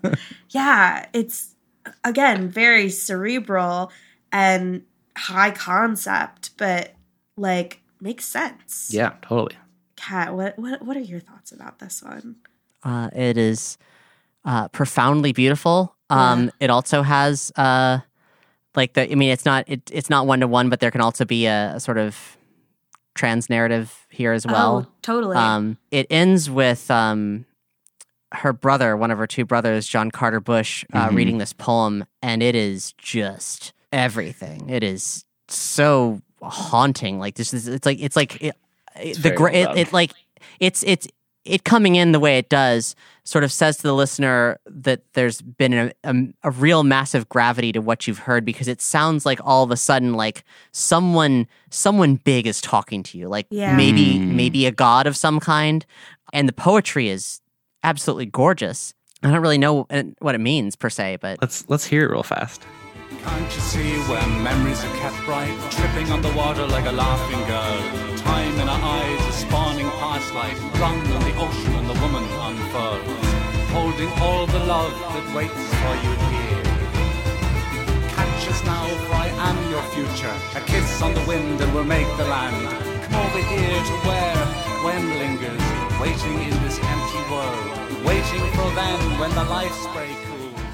yeah, it's again very cerebral and high concept, but like makes sense. yeah, totally. Kat, what what what are your thoughts about this one? uh, it is uh, profoundly beautiful um, it also has uh, like the i mean it's not it, it's not one to one but there can also be a, a sort of trans narrative here as well oh, totally. Um, it ends with um, her brother, one of her two brothers, John Carder Bush, uh, Mhm. reading this poem, and it is just everything. It is so haunting. Like this is, it's like it's like it, it- the very gra- well it, it like it's it's it coming in the way it does sort of says to the listener that there's been a, a, a real massive gravity to what you've heard because it sounds like all of a sudden like someone someone big is talking to you like Yeah. maybe Mm. maybe a god of some kind and the poetry is absolutely gorgeous i don't really know uh, what it means per se but Let's let's hear it real fast. Can't you see where memories are kept bright? Tripping on the water like a laughing girl. Time in her eyes, a spawning past life. Run on the ocean and the woman unfurls. Holding all the love that waits for you here. Catch us now, for I am your future. A kiss on the wind and we'll make the land. Come over here to where when lingers, waiting in this empty world. Waiting for then when the life spray cools.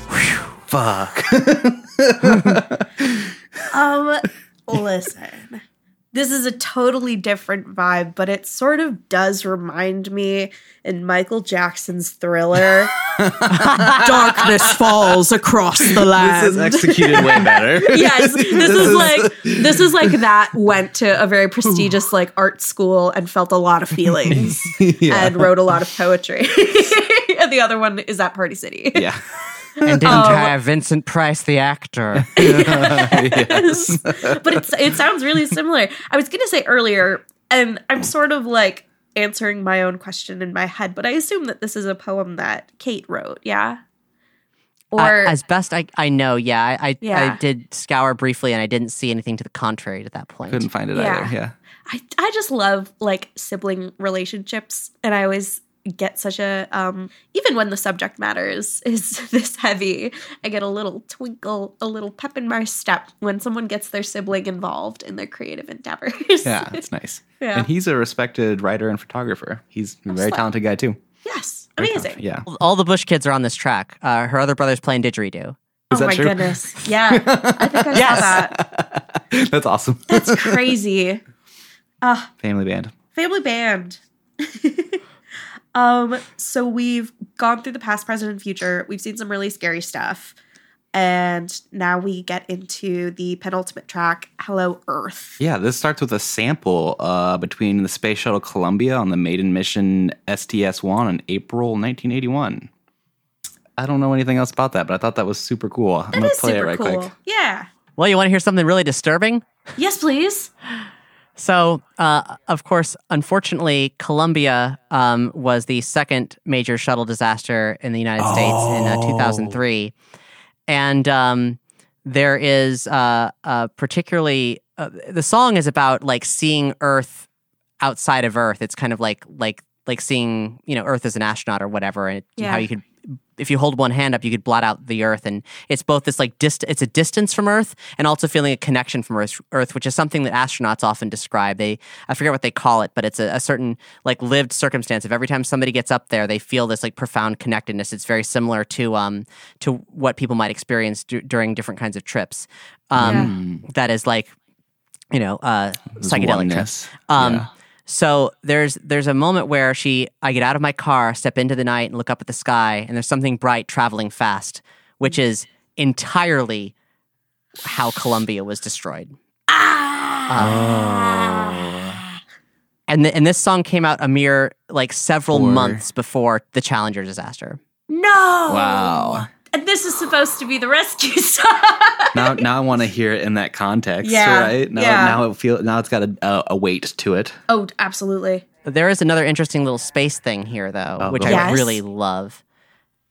Fuck. Um, listen. This is a totally different vibe, but it sort of does remind me in Michael Jackson's Thriller. Darkness falls across the land. this is executed way better. yes, this, is like this is like that went to a very prestigious like art school and felt a lot of feelings and wrote a lot of poetry. and the other one is at Party City. yeah. And didn't Um, have Vincent Price, the actor. yes. but it's it sounds really similar. I was gonna say earlier, and I'm sort of like answering my own question in my head, but I assume that this is a poem that Kate wrote, yeah? Or Uh, as best I, I know, yeah, I I, Yeah. I did scour briefly, and I didn't see anything to the contrary at that point. Couldn't find it Yeah. either. Yeah. I I just love like sibling relationships, and I always get such a um even when the subject matter is is this heavy i get a little twinkle a little pep in my step when someone gets their sibling involved in their creative endeavors Yeah, it's nice. Yeah. And he's a respected writer and photographer. He's a very Slut. talented guy too. yes Very amazing talented, Yeah. All the Bush kids are on this track. Uh, her other brother's playing didgeridoo. Is oh that my true? goodness yeah i think i saw that That's awesome. that's crazy Family band. family band um so we've gone through the past present and future we've seen some really scary stuff and now we get into the penultimate track hello earth Yeah, this starts with a sample uh, between the Space Shuttle Columbia on the maiden mission STS 1 in April 1981. I don't know anything else about that, but I thought that was super cool. I'm going to play super it right cool quick. yeah Well, you want to hear something really disturbing? yes please So, uh, of course, unfortunately, Columbia um, was the second major shuttle disaster in the United States in uh, 2003. And um, there is uh, uh, particularly, uh, the song is about like seeing Earth outside of Earth. It's kind of like, like, like seeing, you know, Earth as an astronaut or whatever, and Yeah. how you could, if you hold one hand up, you could blot out the Earth, and it's both this like dist, it's a distance from Earth, and also feeling a connection from Earth, Earth, which is something that astronauts often describe. They, I forget what they call it, but it's a, a certain like lived circumstance of every time somebody gets up there, they feel this like profound connectedness. It's very similar to um to what people might experience du- during different kinds of trips. Um, that is like, you know, uh, psychedelic trips. Um, Yeah. So there's there's a moment where she I get out of my car, step into the night, and look up at the sky, and there's something bright traveling fast, which is entirely how Columbia was destroyed. Oh. And th- and this song came out a mere like several Four. months before the Challenger disaster. no Wow. And this is supposed to be the rescue song now, now I want to hear it in that context, Yeah, right? Now, yeah. now it feel now it's got a, a, a weight to it. oh absolutely There is another interesting little space thing here, though, Oh, which I. Yes. really love.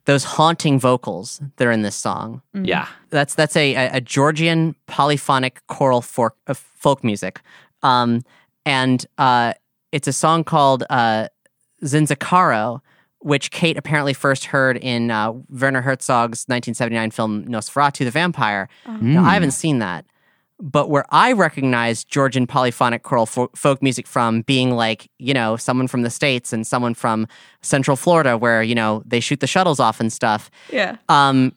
Those haunting vocals that are in this song. Yeah. That's that's a, a, a Georgian polyphonic choral folk, uh, folk music, um, and uh, it's a song called uh, Tsintskaro, which Kate apparently first heard in uh, Werner Herzog's 1979 film Nosferatu the Vampire. Now, I haven't seen that, but where I recognize Georgian polyphonic choral fo- folk music from being like, you know, someone from the States and someone from Central Florida, where, you know, they shoot the shuttles off and stuff. yeah Um,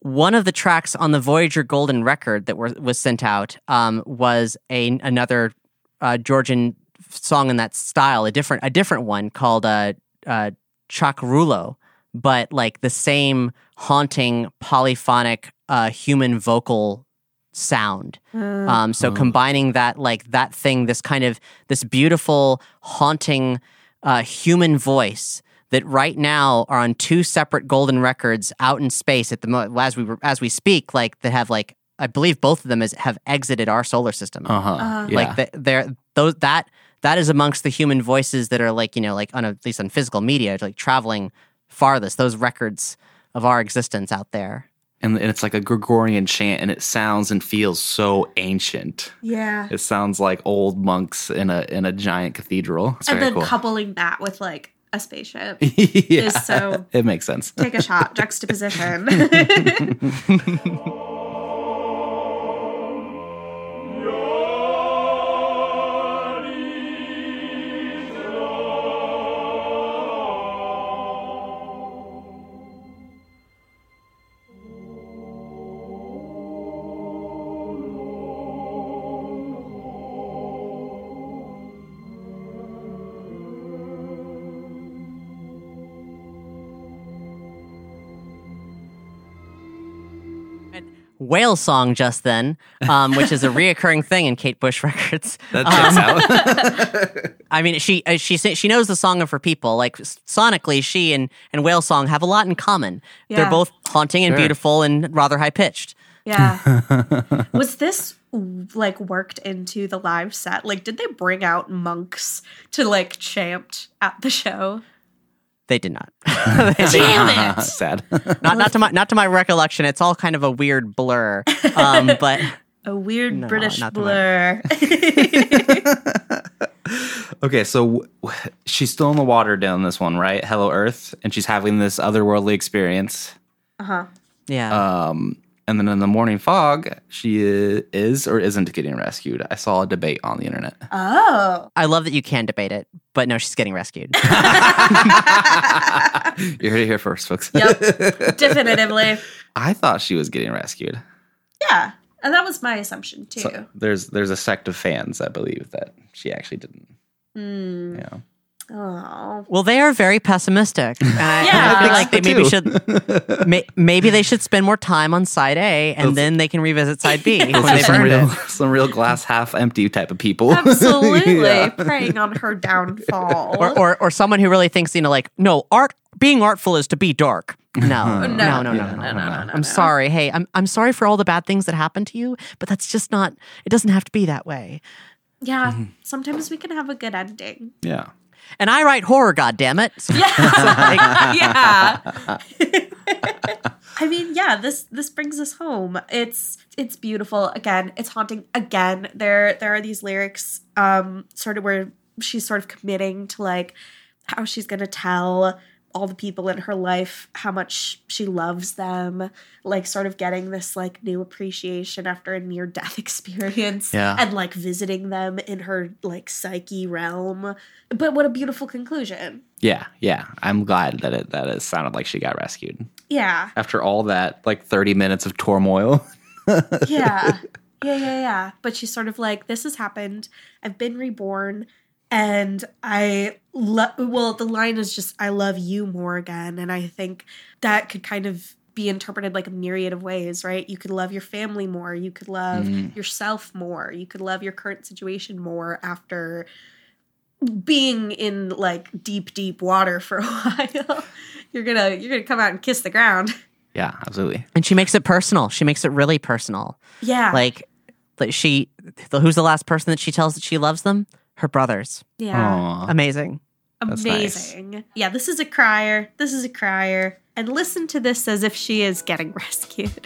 one of the tracks on the Voyager Golden record that were, was sent out um, was a another uh, Georgian song in that style, a different a different one called uh, uh, Chakrulo, but like the same haunting polyphonic uh, human vocal sound. Um, so combining that like that thing, this kind of this beautiful haunting uh, human voice that right now are on two separate golden records out in space at the mo- as we as we speak, like that have like I believe both of them is, have exited our solar system. Uh huh. Uh, yeah. Like th- they're those that that is amongst the human voices that are like you know like on a, at least on physical media like traveling farthest. Those records of our existence out there. and, and it's like a Gregorian chant, and it sounds and feels so ancient. Yeah. It sounds like old monks in a in a giant cathedral. It's and then cool. coupling that with like a spaceship. yeah, is so- it makes sense. Take a shot, juxtaposition. Whale song just then, um, which is a reoccurring thing in Kate Bush records. That checks out. I mean, she uh, she she knows the song of her people. Like sonically, she and and Whale Song have a lot in common. They're both haunting and Sure. beautiful and rather high pitched. yeah. Was this like worked into the live set? Like, did they bring out monks to like chant at the show? They did not. Damn it! Sad. not not to my not to my recollection. It's all kind of a weird blur. Um, but A weird No, British not the blur. Okay, so w- she's still in the water down this one, right? Hello Earth, and she's having this otherworldly experience. uh huh. yeah, Um, and then in the morning fog, she is or isn't getting rescued. I saw a debate on the internet. Oh. I love that you can debate it. But no, she's getting rescued. you heard it here first, folks. Yep. Definitively. I thought she was getting rescued. Yeah. And that was my assumption too. So there's there's a sect of fans that believe that she actually didn't. Hmm. Yeah. Oh. Well, they are very pessimistic. I, yeah, I feel like they maybe should may, maybe they should spend more time on side A, and then they can revisit side B. some real, some real glass half empty type of people. Absolutely, yeah. preying on her downfall, or, or or someone who really thinks you know, like, no, art being artful is to be dark. No, no, no, no, no, no, no, no, no, I'm sorry. Hey, I'm I'm sorry for all the bad things that happened to you, but that's just not. It doesn't have to be that way. Yeah, mm-hmm. sometimes we can have a good ending. Yeah. And I write horror. God damn it! yeah. I mean, yeah, this this brings us home. It's it's beautiful. Again, it's haunting. Again, there there are these lyrics um sort of where she's sort of committing to like how she's to tell all the people in her life how much she loves them, like sort of getting this like new appreciation after a near death experience Yeah. and like visiting them in her like psyche realm. But what a beautiful conclusion. Yeah, yeah. I'm glad that it that it sounded like she got rescued Yeah. after all that like 30 minutes of turmoil. yeah. Yeah, yeah, yeah. But she's sort of like, this has happened. I've been reborn. And I love, well, the line is just, I love you more again. And I think that could kind of be interpreted like a myriad of ways, right? You could love your family more. You could love mm. yourself more. You could love your current situation more after being in like deep, deep water for a while. you're gonna, you're gonna come out and kiss the ground. Yeah, absolutely. And she makes it personal. She makes it really personal. Yeah. Like, like she, the, who's the last person that she tells that she loves them? Her brothers. yeah. Aw. Amazing. That's nice. Amazing. Yeah, this is a crier. This is a crier. And listen to this as if she is getting rescued.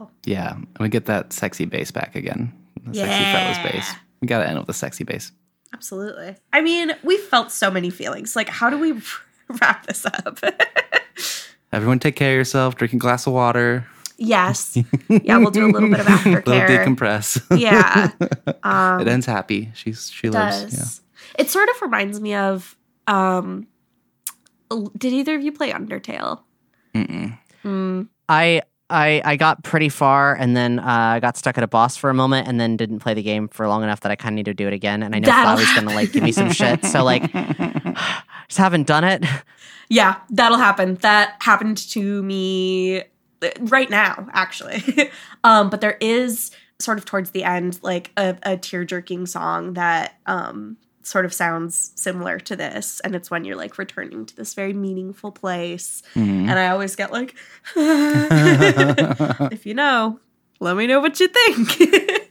Hopeful. Yeah, and we get that sexy bass back again. The sexy Yeah. fellas bass. We got to end with the sexy bass. Absolutely. I mean, we felt so many feelings. Like, how do we wrap this up? Everyone take care of yourself. Drink a glass of water. yes. Yeah, we'll do a little bit of Little aftercare. decompress. Yeah. Um, it ends happy. She's she it lives. does. It sort of reminds me of um did either of you play Undertale? Mm. I I, I got pretty far and then uh, I got stuck at a boss for a moment and then didn't play the game for long enough that I kind of need to do it again. And I know That'll Flowey's going to like give me some shit. So like, just haven't done it. Yeah, that'll happen. That happened to me uh, right now, actually. um, but there is sort of towards the end, like a, a tear jerking song that um, sort of sounds similar to this. And it's when you're like returning to this very meaningful place. Mm-hmm. And I always get like, if you know, let me know what you think.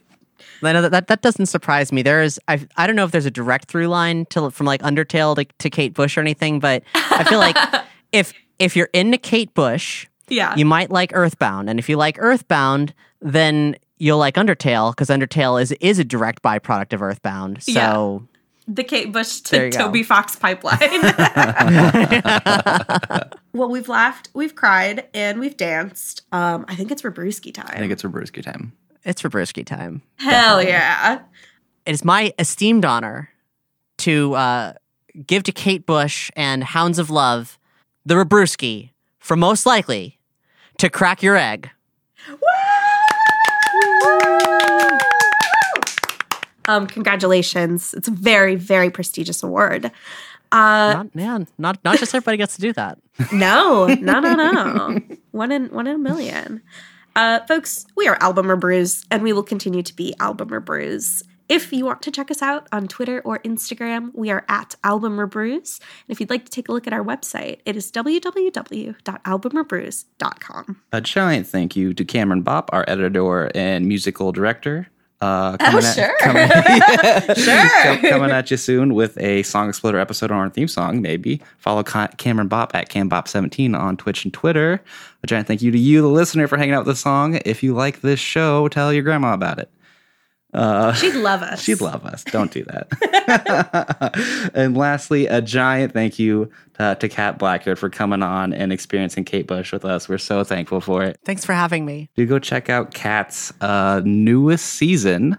I know that, that that doesn't surprise me. There is I I don't know if there's a direct through line to from like Undertale to, to Kate Bush or anything, but I feel like if if you're into Kate Bush, yeah. you might like Earthbound, and if you like Earthbound, then you'll like Undertale because Undertale is is a direct byproduct of Earthbound. So the Kate Bush to you go. Toby Fox pipeline. well, we've laughed, we've cried, and we've danced. Um, I think it's Rabruski time. I think it's Rabruski time. it's Rabrisky time. Hell yeah. It is my esteemed honor to uh, give to Kate Bush and Hounds of Love the Rabruski for most likely to crack your egg. Um, congratulations. It's a very, very prestigious award. Uh, Not man, not not just everybody gets to do that. no, no, no, no. one in one in a million. Uh, folks, we are Album or Brews, and we will continue to be Album or Brews. If you want to check us out on Twitter or Instagram, we are at Album or Brews. And if you'd like to take a look at our website, it is www.albumоrbrews.com. A giant thank you to Cameron Bopp, our editor and musical director. Uh, Oh, coming at- sure. coming- Sure. Com- coming at you soon with a Song Exploder episode on our theme song, maybe. Follow Ca- Cameron Bopp at CamBop17 on Twitch and Twitter. A giant thank you to you, the listener, for hanging out with the song. If you like this show, tell your grandma about it. Uh, She'd love us. She'd love us. Don't do that. and lastly, a giant thank you to, to Kat Blackard for coming on and experiencing Kate Bush with us. We're so thankful for it. Thanks for having me. Do go check out Kat's uh, newest season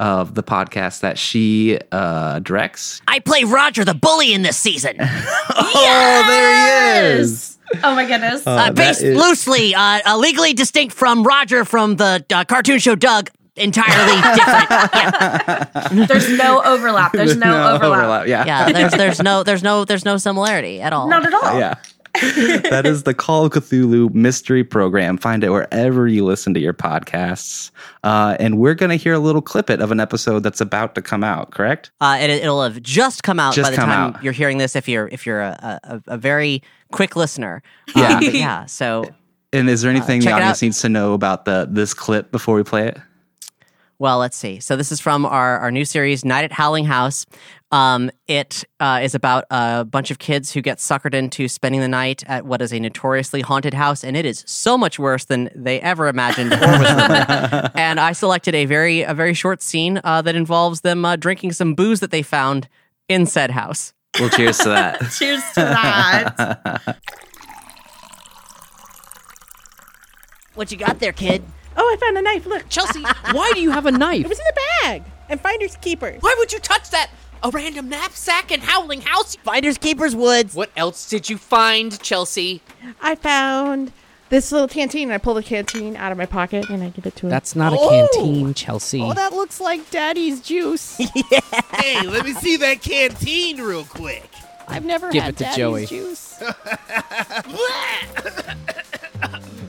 of the podcast that she uh, directs. I play Roger the bully in this season. Oh, there he is. Oh my goodness. Uh, Uh, based is- loosely, uh, uh, legally distinct from Roger from the uh, cartoon show Doug. Entirely different. Yeah, There's no overlap. There's no, overlap. Yeah. yeah. There's there's no there's no there's no similarity at all. Not at all. Yeah. that is the Call of Cthulhu mystery program. Find it wherever you listen to your podcasts. Uh, and we're going to hear a little clippet of an episode that's about to come out, correct? Uh, it, it'll have just come out Just by the time out. you're hearing this. If you're if you're a, a, a very quick listener, Uh, Yeah. but yeah. So And is there anything the audience needs to know about the this clip before we play it? Well, let's see. So this is from our, our new series, Night at Howling House. Um, it uh, is about a bunch of kids who get suckered into spending the night at what is a notoriously haunted house, and it is so much worse than they ever imagined or was and I selected a very a very short scene uh, that involves them uh, drinking some booze that they found in said house. Well, cheers to that. Cheers to that. What you got there, kid? Oh, I found a knife. Look, Chelsea, why do you have a knife? it was in the bag. And finders keepers. Why would you touch that? A random knapsack in Howling House? Finders keepers woods. What else did you find, Chelsea? I found this little canteen. and I pull the canteen out of my pocket and I give it to him. That's not a Oh! canteen, Chelsea. Oh, that looks like Daddy's juice. Hey, let me see that canteen real quick. I've never Give had it to Daddy's Joey. juice.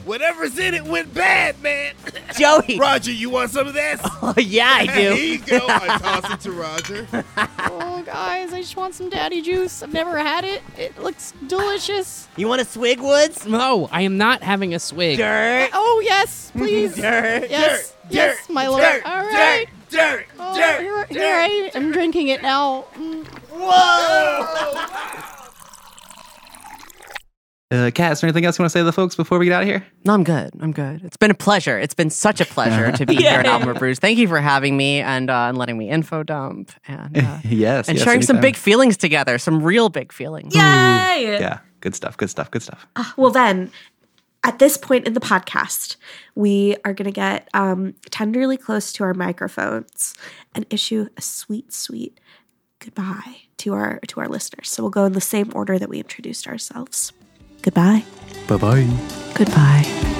Whatever's in it went bad, man. Joey. Roger, you want some of this? Oh yeah, I do. Here you go. I toss it to Roger. oh, guys, I just want some Daddy juice. I've never had it. It looks delicious. You want a swig, Woods? No, I am not having a swig. Dirt. Oh, yes, please. Dirt. Yes, Dirt, yes, dirt, my lord. dirt, All right. Dirt, Oh, dirt, here, dirt. here I am drinking it now. Mm. Uh, Kat, is there anything else you want to say to the folks before we get out of here? No, I'm good. I'm good. It's been a pleasure. It's been such a pleasure to be here at Yeah. Album or Brews. Thank you for having me and uh, and letting me info dump and uh, yes. and yes, sharing some big feelings together. Some real big feelings. Yay! Yeah. Good stuff. Good stuff. Good stuff. Well, then, at this point in the podcast, we are going to get um, tenderly close to our microphones and issue a sweet, sweet goodbye to our to our listeners. So we'll go in the same order that we introduced ourselves. Goodbye. Bye bye. Goodbye.